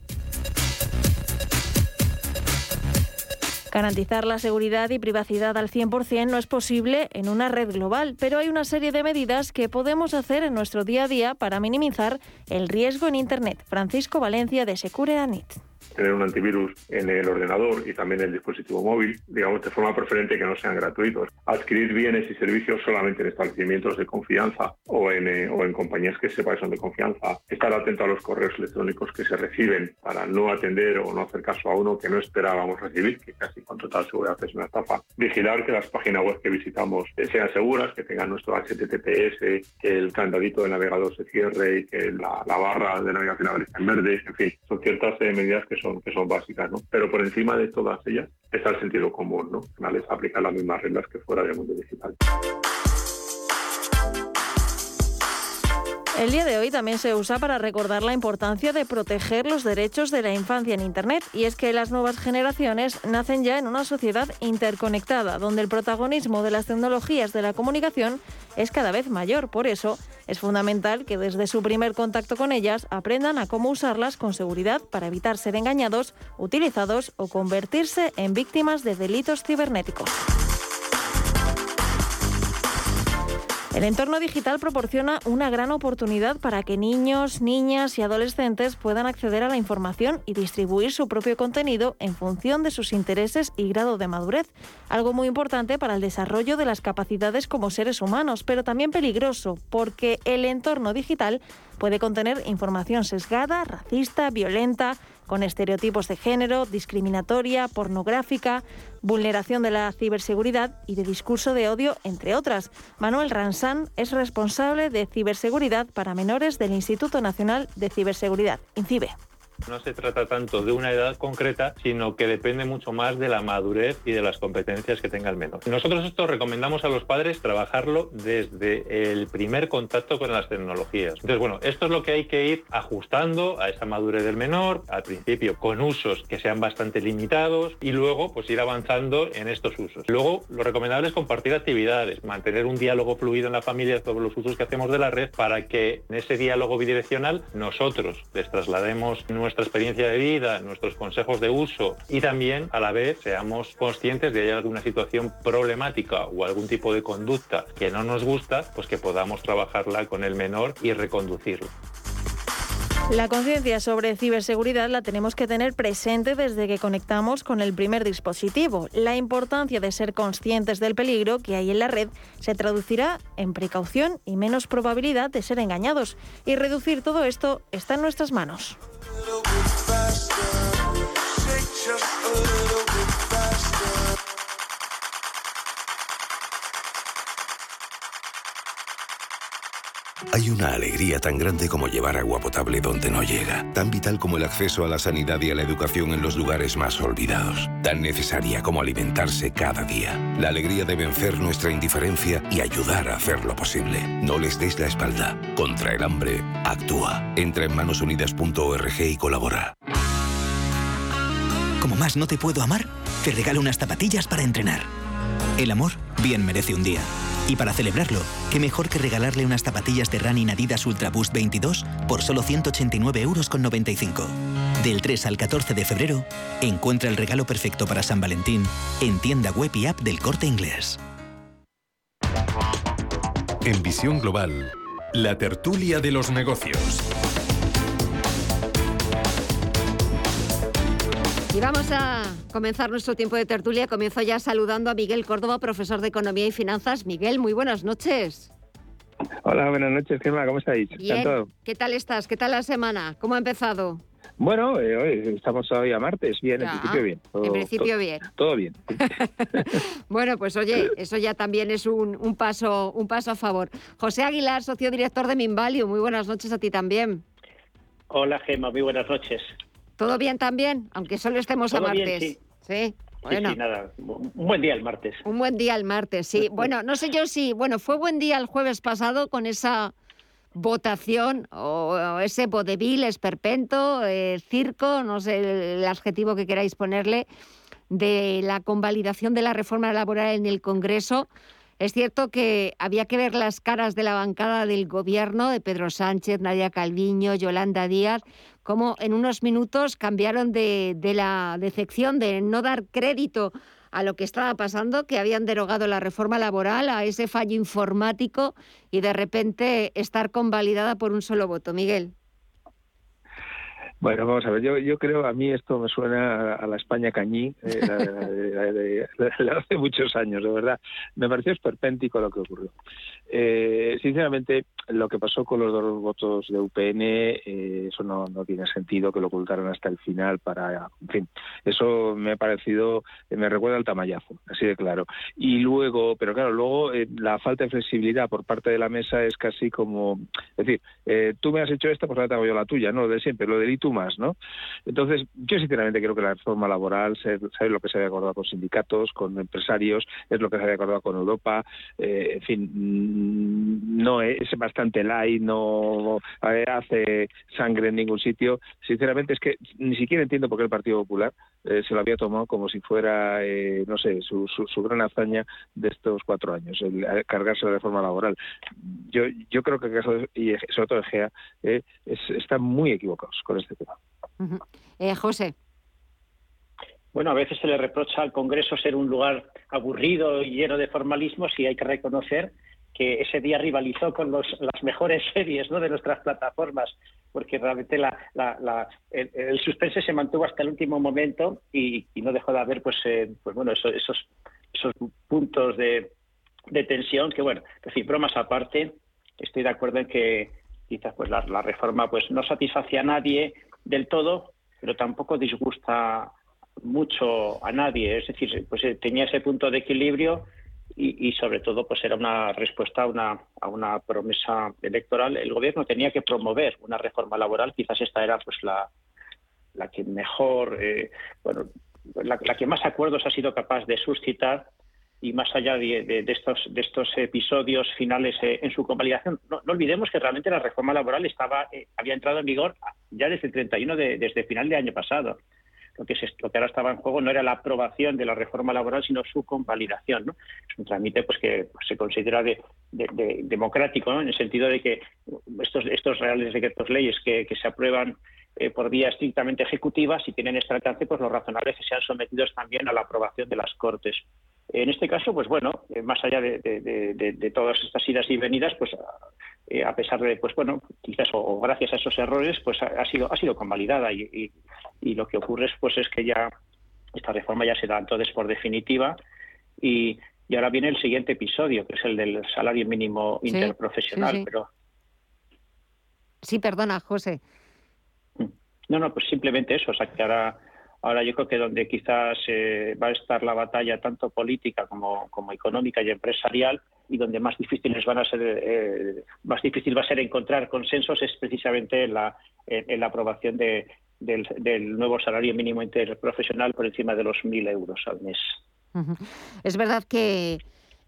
Garantizar la seguridad y privacidad al 100% no es posible en una red global, pero hay una serie de medidas que podemos hacer en nuestro día a día para minimizar el riesgo en Internet. Francisco Valencia de Secure Anit tener un antivirus en el ordenador y también en el dispositivo móvil, digamos, de forma preferente que no sean gratuitos. Adquirir bienes y servicios solamente en establecimientos de confianza o en, eh, o en compañías que sepa que son de confianza. Estar atento a los correos electrónicos que se reciben para no atender o no hacer caso a uno que no esperábamos recibir, que casi con total seguridad es una estafa. Vigilar que las páginas web que visitamos sean seguras, que tengan nuestro HTTPS, que el candadito del navegador se cierre y que la, barra de navegación aparezca en verde. En fin, son ciertas eh, medidas que son que son básicas, ¿no? Pero por encima de todas ellas está el sentido común, ¿no? ¿Vale? aplicar las mismas reglas que fuera del mundo digital. El día de hoy también se usa para recordar la importancia de proteger los derechos de la infancia en Internet y es que las nuevas generaciones nacen ya en una sociedad interconectada donde el protagonismo de las tecnologías de la comunicación es cada vez mayor. Por eso es fundamental que desde su primer contacto con ellas aprendan a cómo usarlas con seguridad para evitar ser engañados, utilizados o convertirse en víctimas de delitos cibernéticos. El entorno digital proporciona una gran oportunidad para que niños, niñas y adolescentes puedan acceder a la información y distribuir su propio contenido en función de sus intereses y grado de madurez, algo muy importante para el desarrollo de las capacidades como seres humanos, pero también peligroso porque el entorno digital puede contener información sesgada, racista, violenta, con estereotipos de género, discriminatoria, pornográfica, vulneración de la ciberseguridad y de discurso de odio, entre otras. Manuel Ransán es responsable de ciberseguridad para menores del Instituto Nacional de Ciberseguridad, INCIBE. No se trata tanto de una edad concreta, sino que depende mucho más de la madurez y de las competencias que tenga el menor. Nosotros esto recomendamos a los padres trabajarlo desde el primer contacto con las tecnologías. Entonces, bueno, esto es lo que hay que ir ajustando a esa madurez del menor, al principio con usos que sean bastante limitados y luego pues ir avanzando en estos usos. Luego, lo recomendable es compartir actividades, mantener un diálogo fluido en la familia sobre los usos que hacemos de la red para que en ese diálogo bidireccional nosotros les traslademos experiencia de vida, nuestros consejos de uso y también a la vez seamos conscientes de alguna situación problemática o algún tipo de conducta que no nos gusta, pues que podamos trabajarla con el menor y reconducirlo. La conciencia sobre ciberseguridad la tenemos que tener presente desde que conectamos con el primer dispositivo. La importancia de ser conscientes del peligro que hay en la red se traducirá en precaución y menos probabilidad de ser engañados. Y reducir todo esto está en nuestras manos. little bit faster. Hay una alegría tan grande como llevar agua potable donde no llega, tan vital como el acceso a la sanidad y a la educación en los lugares más olvidados, tan necesaria como alimentarse cada día. La alegría de vencer nuestra indiferencia y ayudar a hacerlo posible. No les des la espalda. Contra el hambre, actúa. Entra en manosunidas.org y colabora. Como más no te puedo amar, te regalo unas zapatillas para entrenar. El amor bien merece un día. Y para celebrarlo, qué mejor que regalarle unas zapatillas de running Adidas Ultra Boost 22 por solo 189 euros con 95. Del 3 al 14 de febrero, encuentra el regalo perfecto para San Valentín en tienda web y app del Corte Inglés. En Visión Global, la tertulia de los negocios. Y vamos a comenzar nuestro tiempo de tertulia. Comienzo ya saludando a Miguel Córdoba, profesor de Economía y Finanzas. Miguel, muy buenas noches. Hola, buenas noches, Gemma, ¿cómo estáis? Bien. ¿Qué tal estás? ¿Qué tal la semana? ¿Cómo ha empezado? Bueno, eh, hoy estamos todavía martes, bien, en principio bien. en principio bien. Todo bien. (laughs) (laughs) bueno, pues oye, eso ya también es un, un, paso, un paso a favor. José Aguilar, socio director de Minvalio, muy buenas noches a ti también. Hola, Gemma, muy buenas noches. ¿Todo bien también? Aunque solo estemos a martes. sí. sí. Bueno. Sí, nada. Un buen día el martes. Un buen día el martes, sí. Bueno, no sé yo si, bueno, fue buen día el jueves pasado con esa votación o ese vodevil, esperpento, eh, circo, no sé el adjetivo que queráis ponerle, de la convalidación de la reforma laboral en el Congreso. Es cierto que había que ver las caras de la bancada del gobierno, de Pedro Sánchez, Nadia Calviño, Yolanda Díaz, cómo en unos minutos cambiaron de, de la decepción de no dar crédito a lo que estaba pasando, que habían derogado la reforma laboral, a ese fallo informático y de repente estar convalidada por un solo voto. Miguel. Bueno, vamos a ver, yo, yo creo, a mí esto me suena a la España cañí, eh, la, de, hace muchos años, de verdad. Me pareció esperpéntico lo que ocurrió. Eh, sinceramente, lo que pasó con los dos votos de UPN, eh, eso no, tiene sentido que lo ocultaran hasta el final para, en fin, eso me ha parecido, me recuerda al tamallazo, así de claro. Y luego, pero claro, luego eh, la falta de flexibilidad por parte de la mesa es casi como, es decir, tú me has hecho esta, pues ahora te hago yo la tuya, ¿no? Lo de siempre, lo del y más, ¿no? Entonces, yo sinceramente creo que la reforma laboral, sabe lo que se había acordado con sindicatos, con empresarios, es lo que se había acordado con Europa, en fin, no es bastante light, no hace sangre en ningún sitio. Sinceramente es que ni siquiera entiendo por qué el Partido Popular eh, se lo había tomado como si fuera, eh, no sé, su, su, su, gran hazaña de estos cuatro años, el cargarse la reforma laboral. Yo, yo creo que y sobre todo el GEA, eh, es, están muy equivocados con este eh, José. Bueno, a veces se le reprocha al Congreso ser un lugar aburrido y lleno de formalismos y hay que reconocer que ese día rivalizó con los, las mejores (laughs) series ¿no? de nuestras plataformas, porque realmente la, la, el, el, suspense se mantuvo hasta el último momento y, no dejó de haber pues, eh, pues bueno, eso, esos, puntos de, tensión que, bueno, en fin, bromas aparte, estoy de acuerdo en que quizás pues la reforma pues no satisface a nadie del todo, pero tampoco disgusta mucho a nadie, es decir, pues tenía ese punto de equilibrio y, y, sobre todo pues era una respuesta a una, a una promesa electoral. El gobierno tenía que promover una reforma laboral, quizás esta era pues la, la que mejor, eh, bueno, la, la, que más acuerdos ha sido capaz de suscitar y más allá de, estos, de estos episodios finales eh, en su convalidación. No, olvidemos que realmente la reforma laboral estaba, eh, había entrado en vigor ya desde el 31 de, desde final de año pasado lo que, se, lo que ahora estaba en juego no era la aprobación de la reforma laboral, sino su convalidación. ¿no? Es un trámite pues, que pues, se considera de, de, de democrático, ¿no? en el sentido de que estos, estos reales decretos leyes que, que se aprueban eh, por vía estrictamente ejecutiva, si tienen este alcance, pues lo razonable es que sean sometidos también a la aprobación de las Cortes. En este caso, pues bueno, eh, más allá de, de, de, de, todas estas idas y venidas, pues eh, a pesar de, pues bueno, quizás o, o, gracias a esos errores, pues ha, ha, sido ha sido convalidada y, y, y, lo que ocurre es, pues es que ya esta reforma ya se da entonces por definitiva y, y ahora viene el siguiente episodio, que es el del salario mínimo sí, interprofesional, sí, sí. pero sí, perdona, José. No, no, pues simplemente eso, o sea que ahora Ahora yo creo que donde quizás eh, va a estar la batalla tanto política como, económica y empresarial y donde más difíciles van a ser eh, más difícil va a ser encontrar consensos es precisamente en la, en, la aprobación de, del, del, nuevo salario mínimo interprofesional por encima de los mil euros al mes. Es verdad que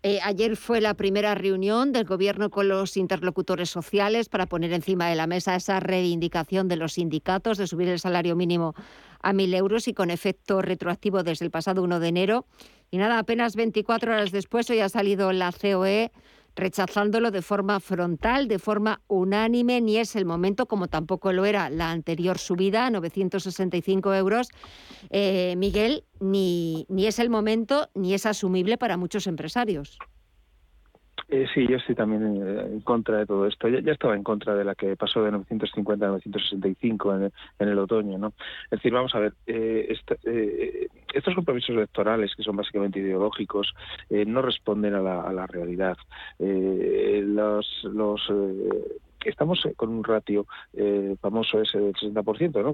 eh, ayer fue la primera reunión del Gobierno con los interlocutores sociales para poner encima de la mesa esa reivindicación de los sindicatos de subir el salario mínimo a mil euros y con efecto retroactivo desde el pasado 1 de enero. Y nada, apenas 24 horas después hoy ha salido la COE rechazándolo de forma frontal, de forma unánime, ni es el momento, como tampoco lo era la anterior subida a 965 euros, eh, Miguel, ni, ni es el momento ni es asumible para muchos empresarios. Eh, sí, yo estoy también eh, en contra de todo esto. Ya, estaba en contra de la que pasó de 950 a 965 en el, en el otoño, ¿no? Es decir, vamos a ver, eh, eh, estos compromisos electorales, que son básicamente ideológicos, no responden a la, realidad. los los estamos con un ratio eh, famoso ese del 60%, ¿no?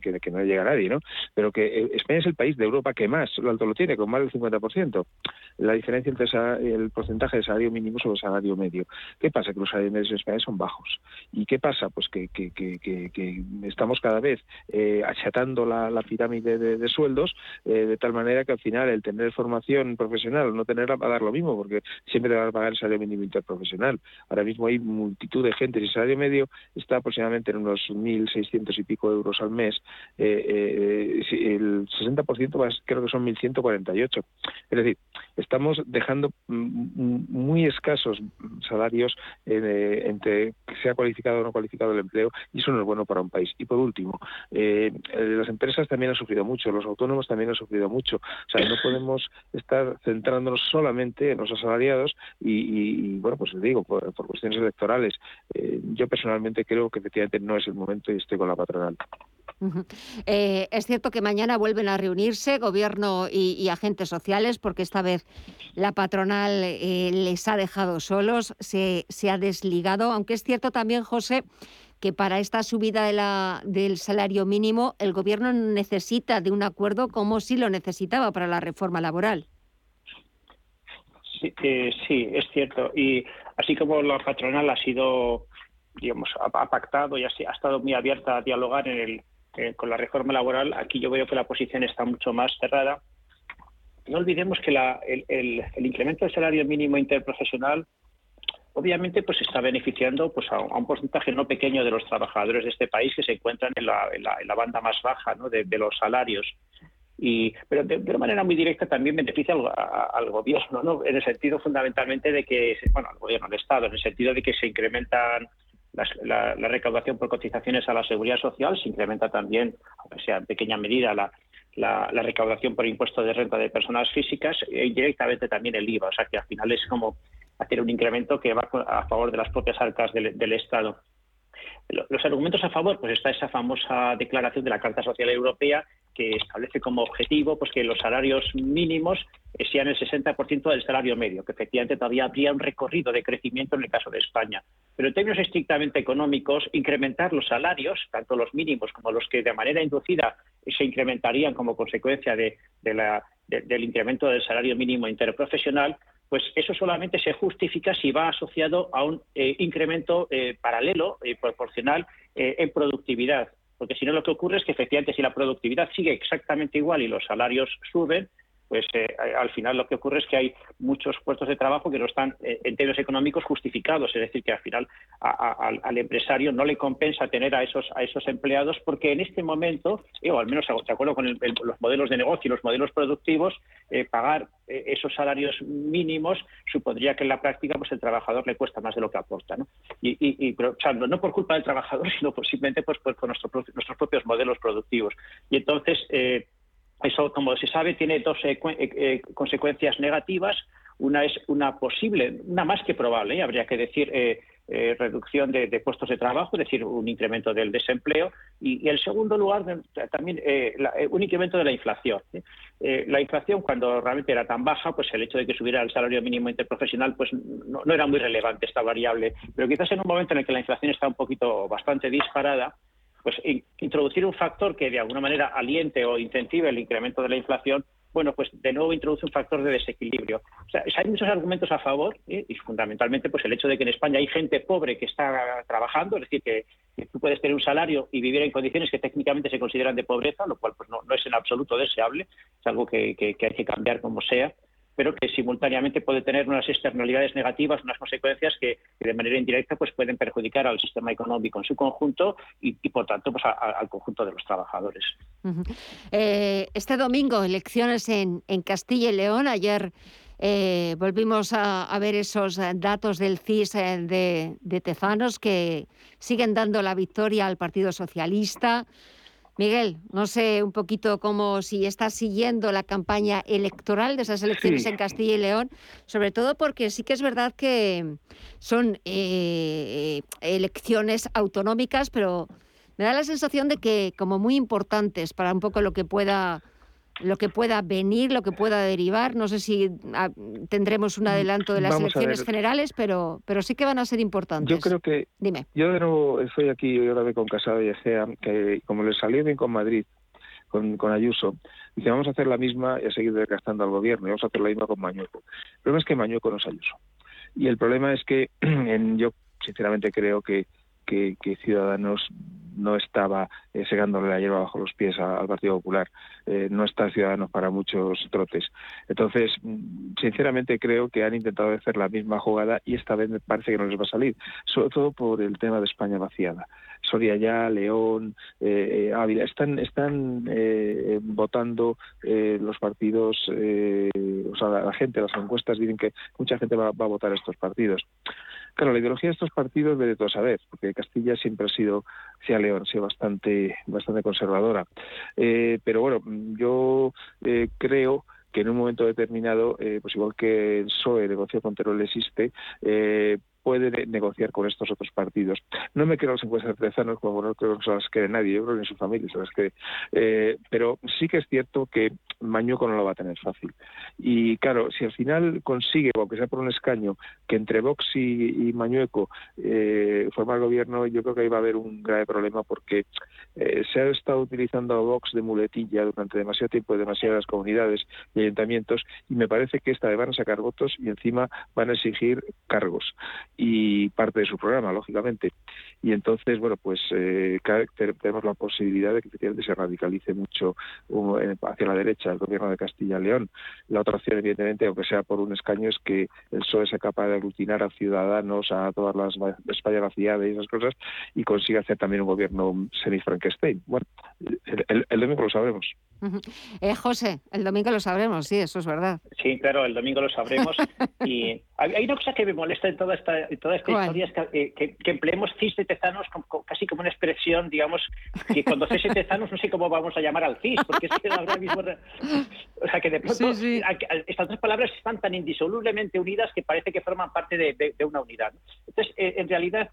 Que, que, no llega a nadie, ¿no? Pero que eh, España es el país de Europa que más lo alto lo tiene, con más del 50%. La diferencia entre el porcentaje de salario mínimo sobre el salario medio. ¿Qué pasa? Que los salarios medios en España son bajos. ¿Y qué pasa? Pues que, que, que estamos cada vez eh, achatando la, pirámide de, sueldos eh, de tal manera que al final el tener formación profesional no tenerla va a dar lo mismo, porque siempre te va a pagar el salario mínimo interprofesional. Ahora mismo hay multitud de gente el salario medio está aproximadamente en unos 1.600 y pico euros al mes. Eh, eh, el 60% creo que son 1.148. Es decir, estamos dejando muy escasos salarios eh, entre que sea cualificado o no cualificado el empleo y eso no es bueno para un país. Y por último, las empresas también han sufrido mucho, los autónomos también han sufrido mucho. O sea, no podemos estar centrándonos solamente en los asalariados y, bueno, pues les digo, por, cuestiones electorales, eh, yo personalmente creo que efectivamente no es el momento y estoy con la patronal. Eh, es cierto que mañana vuelven a reunirse gobierno y, agentes sociales porque esta vez la patronal eh, les ha dejado solos, se, ha desligado, aunque es cierto también, José, que para esta subida de la, del salario mínimo el gobierno necesita de un acuerdo como si lo necesitaba para la reforma laboral. Sí, sí, es cierto. Y así como la patronal ha sido digamos, ha, pactado y ha, estado muy abierta a dialogar en el, eh, con la reforma laboral, aquí yo veo que la posición está mucho más cerrada. No olvidemos que la, el, el, incremento del salario mínimo interprofesional obviamente pues está beneficiando pues a, un porcentaje no pequeño de los trabajadores de este país que se encuentran en la, en la, banda más baja ¿no? de, los salarios y pero de, una manera muy directa también beneficia al, al, gobierno no en el sentido fundamentalmente de que bueno al gobierno del estado en el sentido de que se incrementan la, recaudación por cotizaciones a la seguridad social, se incrementa también, aunque sea en pequeña medida, la, la, recaudación por impuesto de renta de personas físicas e indirectamente también el IVA. O sea que al final es como hacer un incremento que va a favor de las propias arcas del Estado. Los argumentos a favor, pues está esa famosa declaración de la Carta Social Europea que establece como objetivo pues que los salarios mínimos eh, sean el 60% del salario medio, que efectivamente todavía habría un recorrido de crecimiento en el caso de España. Pero en términos estrictamente económicos, incrementar los salarios, tanto los mínimos como los que de manera inducida se incrementarían como consecuencia de, del incremento del salario mínimo interprofesional, pues eso solamente se justifica si va asociado a un eh, incremento eh, paralelo y proporcional en productividad. Porque si no lo que ocurre es que efectivamente si la productividad sigue exactamente igual y los salarios suben, pues eh, al final lo que ocurre es que hay muchos puestos de trabajo que no están eh, en términos económicos justificados, es decir, que al final al empresario no le compensa tener a esos a esos empleados porque en este momento, eh, o al menos de acuerdo con los modelos de negocio y los modelos productivos, pagar esos salarios mínimos supondría que en la práctica pues el trabajador le cuesta más de lo que aporta, ¿no? Y, y, no por culpa del trabajador, (laughs) sino posiblemente pues, pues por nuestros propios modelos productivos. Y entonces eso, como se sabe, tiene dos eh, eh, consecuencias negativas. Una es una posible, una más que probable, ¿eh? habría que decir, reducción de, puestos de trabajo, es decir, un incremento del desempleo. Y, en segundo lugar, también un incremento de la inflación. la inflación, cuando realmente era tan baja, pues el hecho de que subiera el salario mínimo interprofesional, pues no era muy relevante esta variable. Pero quizás en un momento en el que la inflación está un poquito bastante disparada, pues introducir un factor que de alguna manera aliente o incentive el incremento de la inflación, bueno, pues de nuevo introduce un factor de desequilibrio. O sea, hay muchos argumentos a favor ¿eh? y fundamentalmente pues el hecho de que en España hay gente pobre que está trabajando, es decir, que, tú puedes tener un salario y vivir en condiciones que técnicamente se consideran de pobreza, lo cual pues no, es en absoluto deseable, es algo que, hay que cambiar como sea. Pero que simultáneamente puede tener unas externalidades negativas, unas consecuencias que, de manera indirecta pues pueden perjudicar al sistema económico en su conjunto y, por tanto pues al conjunto de los trabajadores. Eh, este domingo elecciones en, Castilla y León. Ayer eh, volvimos a, ver esos eh, datos del CIS de, de Tezanos que siguen dando la victoria al Partido Socialista. Miguel, no sé un poquito cómo si estás siguiendo la campaña electoral de esas elecciones en Castilla y León, sobre todo porque sí que es verdad que son eh, elecciones autonómicas, pero me da la sensación de que como muy importantes para un poco lo que pueda lo que pueda venir, lo que pueda derivar. No sé si ah, tendremos un mm, adelanto de las elecciones generales, pero, pero sí que van a ser importantes. Yo creo que. Dime. Yo de nuevo estoy aquí, yo vez con Casado y Egea, que como les salió bien con Madrid, con, con Ayuso, dice, vamos a hacer la misma y a seguir desgastando al gobierno, y vamos a hacer la misma con Mañueco. El problema es que Mañueco no es Ayuso. Y el problema es que (clears throat) en, yo sinceramente creo que, que, que Ciudadanos no estaba eh, segándole la hierba bajo los pies al Partido Popular. Eh, no está Ciudadanos para muchos trotes. Entonces, mm, sinceramente creo que han intentado hacer la misma jugada y esta vez me parece que no les va a salir, sobre todo por el tema de España vaciada. Soria ya, León, eh, Ávila, están, están votando los partidos, o sea, la gente, las encuestas dicen que mucha gente va, va a votar estos partidos. Claro, la ideología de estos partidos debe de todo saber, porque Castilla siempre ha sido, sea León, ha sido bastante, conservadora. Eh, pero bueno, yo eh, creo que en un momento determinado, eh, pues igual que el PSOE negoció con Teruel existe, eh, puede negociar con estos otros partidos. No me creo las encuestas artesanos, como no creo que se las quede nadie, yo creo que ni su familia se las quede. Eh, pero sí que es cierto que Mañueco no lo va a tener fácil. Y claro, si al final consigue, aunque sea por un escaño, que entre Vox y, Mañueco eh, forma el gobierno, yo creo que ahí va a haber un grave problema porque eh, se ha estado utilizando a Vox de muletilla durante demasiado tiempo en demasiadas comunidades y ayuntamientos y me parece que esta vez van a sacar votos y encima van a exigir cargos y parte de su programa, lógicamente. Y entonces, bueno, pues eh, tenemos la posibilidad de que efectivamente se radicalice mucho hacia la derecha el gobierno de Castilla y León. La otra opción, evidentemente, aunque sea por un escaño, es que el PSOE sea capaz de aglutinar a ciudadanos, a todas las España vaciada y esas cosas, y consiga hacer también un gobierno semi-Frankenstein. Bueno, el, el domingo lo sabremos. Eh, José, el domingo lo sabremos, sí, eso es verdad. Sí, claro, el domingo lo sabremos. (laughs) y hay una cosa que me molesta en toda esta, toda esta historia, es eh, que, que, empleemos CIS de tezanos casi como una expresión, digamos, que cuando CIS de tezanos no sé cómo vamos a llamar al CIS, porque es que ahora mismo... O sea, que de pronto estas dos palabras están tan indisolublemente unidas que parece que forman parte de, una unidad. Entonces, eh, en realidad,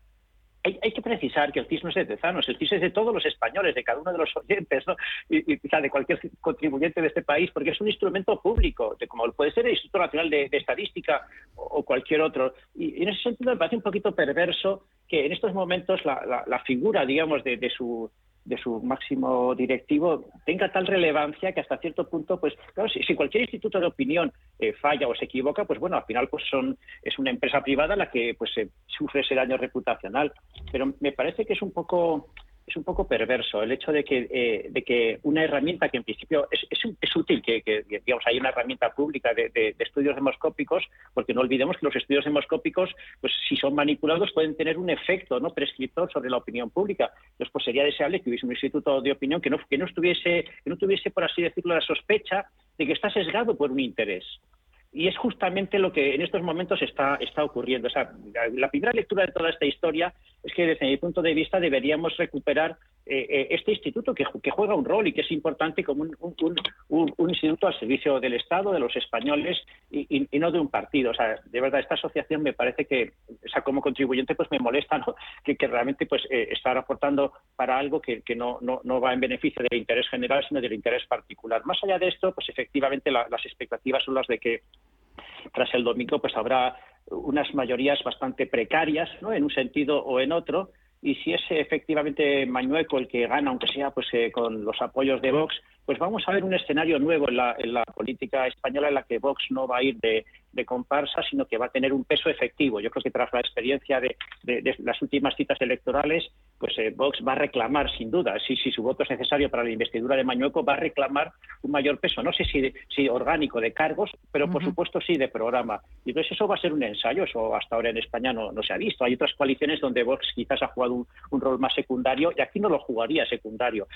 hay, que precisar que el CIS no es de Tezanos, el CIS es de todos los españoles, de cada uno de los oyentes, ¿no? y, de cualquier contribuyente de este país, porque es un instrumento público, de, como puede ser el Instituto Nacional de, Estadística o, cualquier otro. Y, en ese sentido me parece un poquito perverso que en estos momentos la, figura, digamos, de, su de su máximo directivo tenga tal relevancia que hasta cierto punto, pues claro, si, cualquier instituto de opinión eh, falla o se equivoca, pues bueno, al final pues son es una empresa privada la que pues sufre ese daño reputacional. Pero me parece que es un poco es un poco perverso el hecho de que, eh, de que una herramienta que en principio es, es, útil, que, digamos hay una herramienta pública de, estudios demoscópicos, porque no olvidemos que los estudios demoscópicos, pues si son manipulados, pueden tener un efecto no prescriptor sobre la opinión pública. Entonces, pues sería deseable que hubiese un instituto de opinión que no, que no estuviese, que no tuviese, por así decirlo, la sospecha de que está sesgado por un interés. Y es justamente lo que en estos momentos está, está ocurriendo. O sea, la primera lectura de toda esta historia es que desde mi punto de vista deberíamos recuperar eh, eh, este instituto que, juega un rol y que es importante como un, instituto al servicio del Estado, de los españoles y, no de un partido. O sea, de verdad, esta asociación me parece que, sea, como contribuyente, pues me molesta ¿no? (laughs) que, realmente pues eh, estar aportando para algo que, no, no, no, va en beneficio del interés general, sino del interés particular. Más allá de esto, pues efectivamente las expectativas son las de que tras el domingo pues habrá unas mayorías bastante precarias, ¿no? En un sentido o en otro, y si es efectivamente Mañueco el que gana, aunque sea pues eh, con los apoyos de Vox, pues vamos a ver un escenario nuevo en la, en la política española en la que Vox no va a ir de, de, comparsa, sino que va a tener un peso efectivo. Yo creo que tras la experiencia de, de, las últimas citas electorales, pues eh, Vox va a reclamar, sin duda, si, si su voto es necesario para la investidura de Mañueco, va a reclamar un mayor peso, no sé si, si orgánico de cargos, pero por supuesto sí de programa. Y entonces eso va a ser un ensayo, eso hasta ahora en España no, no se ha visto. Hay otras coaliciones donde Vox quizás ha jugado un, rol más secundario y aquí no lo jugaría secundario.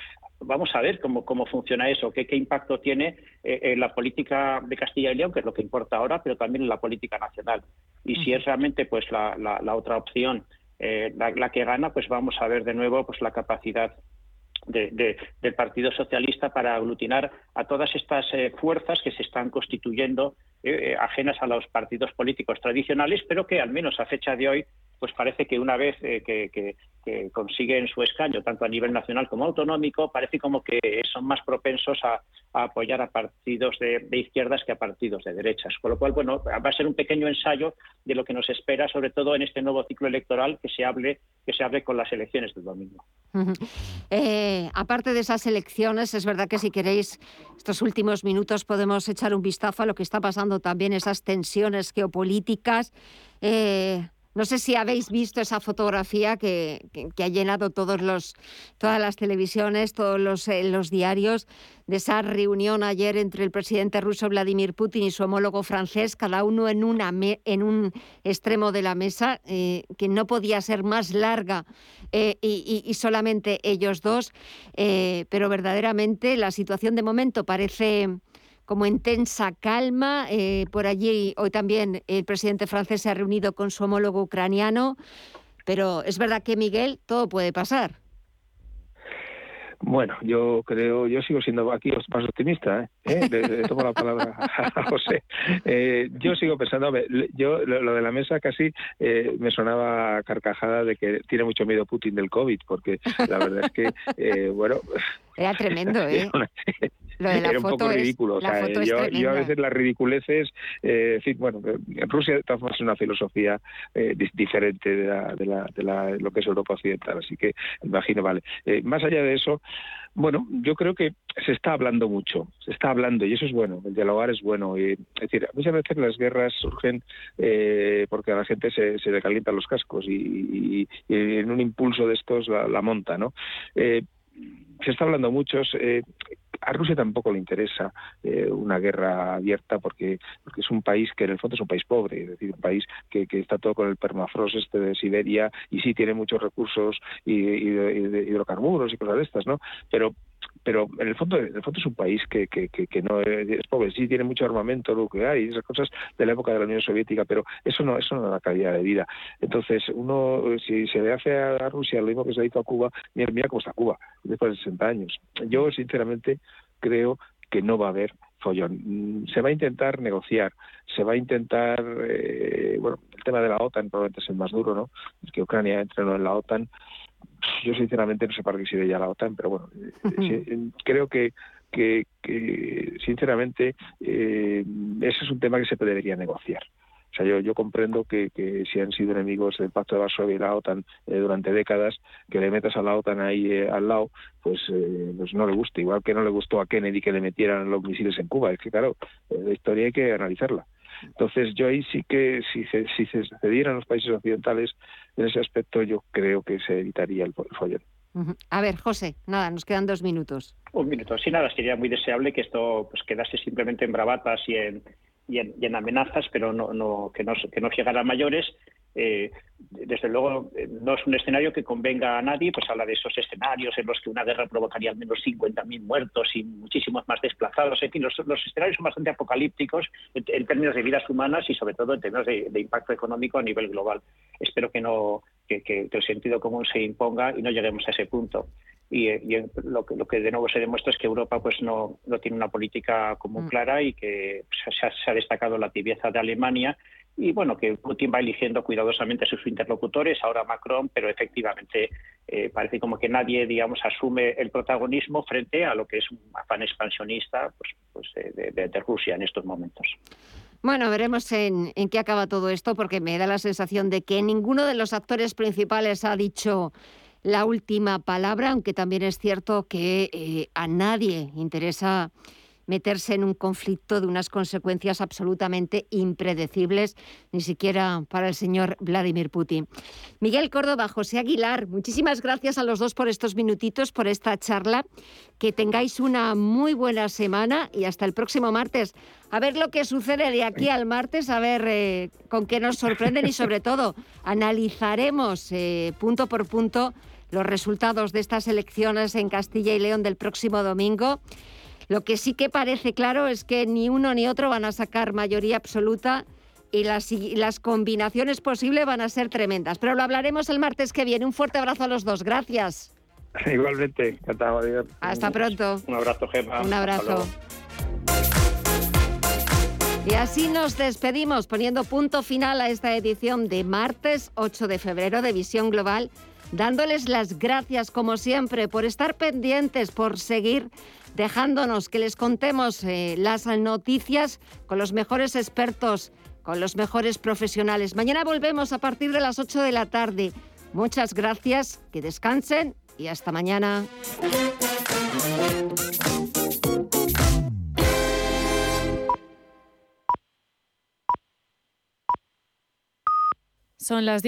Vamos a ver cómo, cómo funciona eso, qué, qué impacto tiene eh, en la política de Castilla y León, que es lo que importa ahora, pero también en la política nacional. Y si es realmente pues la, la, otra opción eh, la, que gana, pues vamos a ver de nuevo pues la capacidad del Partido Socialista para aglutinar a todas estas eh, fuerzas que se están constituyendo ajenas a los partidos políticos tradicionales, pero que al menos a fecha de hoy pues parece que una vez eh, que, consiguen su escaño, tanto a nivel nacional como autonómico, parece como que son más propensos a, apoyar a partidos de, izquierdas que a partidos de derechas. Con lo cual, bueno, va a ser un pequeño ensayo de lo que nos espera, sobre todo en este nuevo ciclo electoral que se hable, que se hable con las elecciones del domingo. Eh, aparte de esas elecciones, es verdad que si queréis estos últimos minutos podemos echar un vistazo a lo que está pasando también, esas tensiones geopolíticas. Eh, no sé si habéis visto esa fotografía que, ha llenado todos los, todas las televisiones, todos los, eh, los, diarios, de esa reunión ayer entre el presidente ruso Vladimir Putin y su homólogo francés, cada uno en, un extremo de la mesa, eh, que no podía ser más larga eh, y, solamente ellos dos. pero verdaderamente la situación de momento parece como intensa calma. Eh, por allí hoy también el presidente francés se ha reunido con su homólogo ucraniano, pero es verdad que Miguel, todo puede pasar. Bueno, yo creo, yo sigo siendo aquí más optimista, ¿eh? ¿Eh? Le, tomo la palabra a José. Eh, yo sigo pensando, yo lo, de la mesa casi me sonaba carcajada de que tiene mucho miedo Putin del COVID, porque la verdad es que, bueno... Era tremendo, ¿eh? (laughs) era un poco ridículo. yo, a veces las ridiculeces, eh, bueno, en Rusia es una filosofía eh, diferente de, la, de, la, de, lo que es Europa Occidental, así que imagino, vale. Eh, más allá de eso, bueno, yo creo que se está hablando mucho, se está hablando y eso es bueno, el dialogar es bueno. Y, es decir, muchas veces las guerras surgen porque a la gente se, se le calientan los cascos y, en un impulso de estos la, la monta, ¿no? Se está hablando mucho. Eh, a Rusia tampoco le interesa eh, una guerra abierta porque, porque es un país que en el fondo es un país pobre, es decir, un país que, está todo con el permafrost este de Siberia y sí tiene muchos recursos y, hidrocarburos y cosas de estas, ¿no? Pero pero en el fondo en el fondo es un país que, que, que, no es pobre sí tiene mucho armamento nuclear y esas cosas de la época de la Unión Soviética pero eso no eso no da calidad de vida entonces uno si se le hace a Rusia lo mismo que se ha hecho a Cuba mira, mira cómo está Cuba después de 60 años yo sinceramente creo que no va a haber follón. Mm, se va a intentar negociar, se va a intentar, eh, bueno, el tema de la OTAN probablemente es el más duro, ¿no? Es que Ucrania entre en la OTAN yo sinceramente no sé para qué sirve ya la OTAN, pero bueno, eh, eh, creo que, que, sinceramente eh, ese es un tema que se debería negociar. O sea, yo, yo comprendo que, que, si han sido enemigos del Pacto de Varsovia y la OTAN durante décadas, que le metas a la OTAN ahí al lado, pues, pues no le gusta. Igual que no le gustó a Kennedy que le metieran los misiles en Cuba. Es que, claro, la historia hay que analizarla. Entonces yo ahí sí que si se, si se cedieran los países occidentales en ese aspecto yo creo que se evitaría el, follón. A ver, José, nada, nos quedan dos minutos. Un minuto. Sí, nada, sería muy deseable que esto pues quedase simplemente en bravatas y en, y en, amenazas, pero no, no, que, no, que no llegara a mayores eh, desde luego eh, no es un escenario que convenga a nadie, pues habla de esos escenarios en los que una guerra provocaría al menos 50.000 muertos y muchísimos más desplazados. En fin, los, escenarios son bastante apocalípticos en, términos de vidas humanas y sobre todo en términos de, impacto económico a nivel global. Espero que no que, el sentido común se imponga y no lleguemos a ese punto. Y, eh, lo, que, lo que de nuevo se demuestra es que Europa pues no, no tiene una política común mm. clara y que se se ha destacado la tibieza de Alemania y bueno, que Putin va eligiendo cuidadosamente a interlocutores, ahora Macron, pero efectivamente eh, parece como que nadie, digamos, asume el protagonismo frente a lo que es un afán expansionista pues, pues de, Rusia en estos momentos. Bueno, veremos en, qué acaba todo esto, porque me da la sensación de que ninguno de los actores principales ha dicho la última palabra, aunque también es cierto que eh, a nadie interesa meterse en un conflicto de unas consecuencias absolutamente impredecibles, ni siquiera para el señor Vladimir Putin. Miguel Córdoba, José Aguilar, muchísimas gracias a los dos por estos minutitos, por esta charla. Que tengáis una muy buena semana y hasta el próximo martes. A ver lo que sucede de aquí al martes, a ver eh, con qué nos sorprenden y sobre (laughs) todo analizaremos eh, punto por punto los resultados de estas elecciones en Castilla y León del próximo domingo. Lo que sí que parece claro es que ni uno ni otro van a sacar mayoría absoluta y las, las combinaciones posibles van a ser tremendas. Pero lo hablaremos el martes que viene. Un fuerte abrazo a los dos. Gracias. (laughs) Igualmente, encantado. Hasta pronto. Un abrazo, Gemma. Un abrazo. Y así nos despedimos poniendo punto final a esta edición de martes 8 de febrero de Visión Global, dándoles las gracias como siempre por estar pendientes, por seguir dejándonos que les contemos eh, las noticias con los mejores expertos, con los mejores profesionales. Mañana volvemos a partir de las 8 de la tarde. Muchas gracias, que descansen y hasta mañana. Son las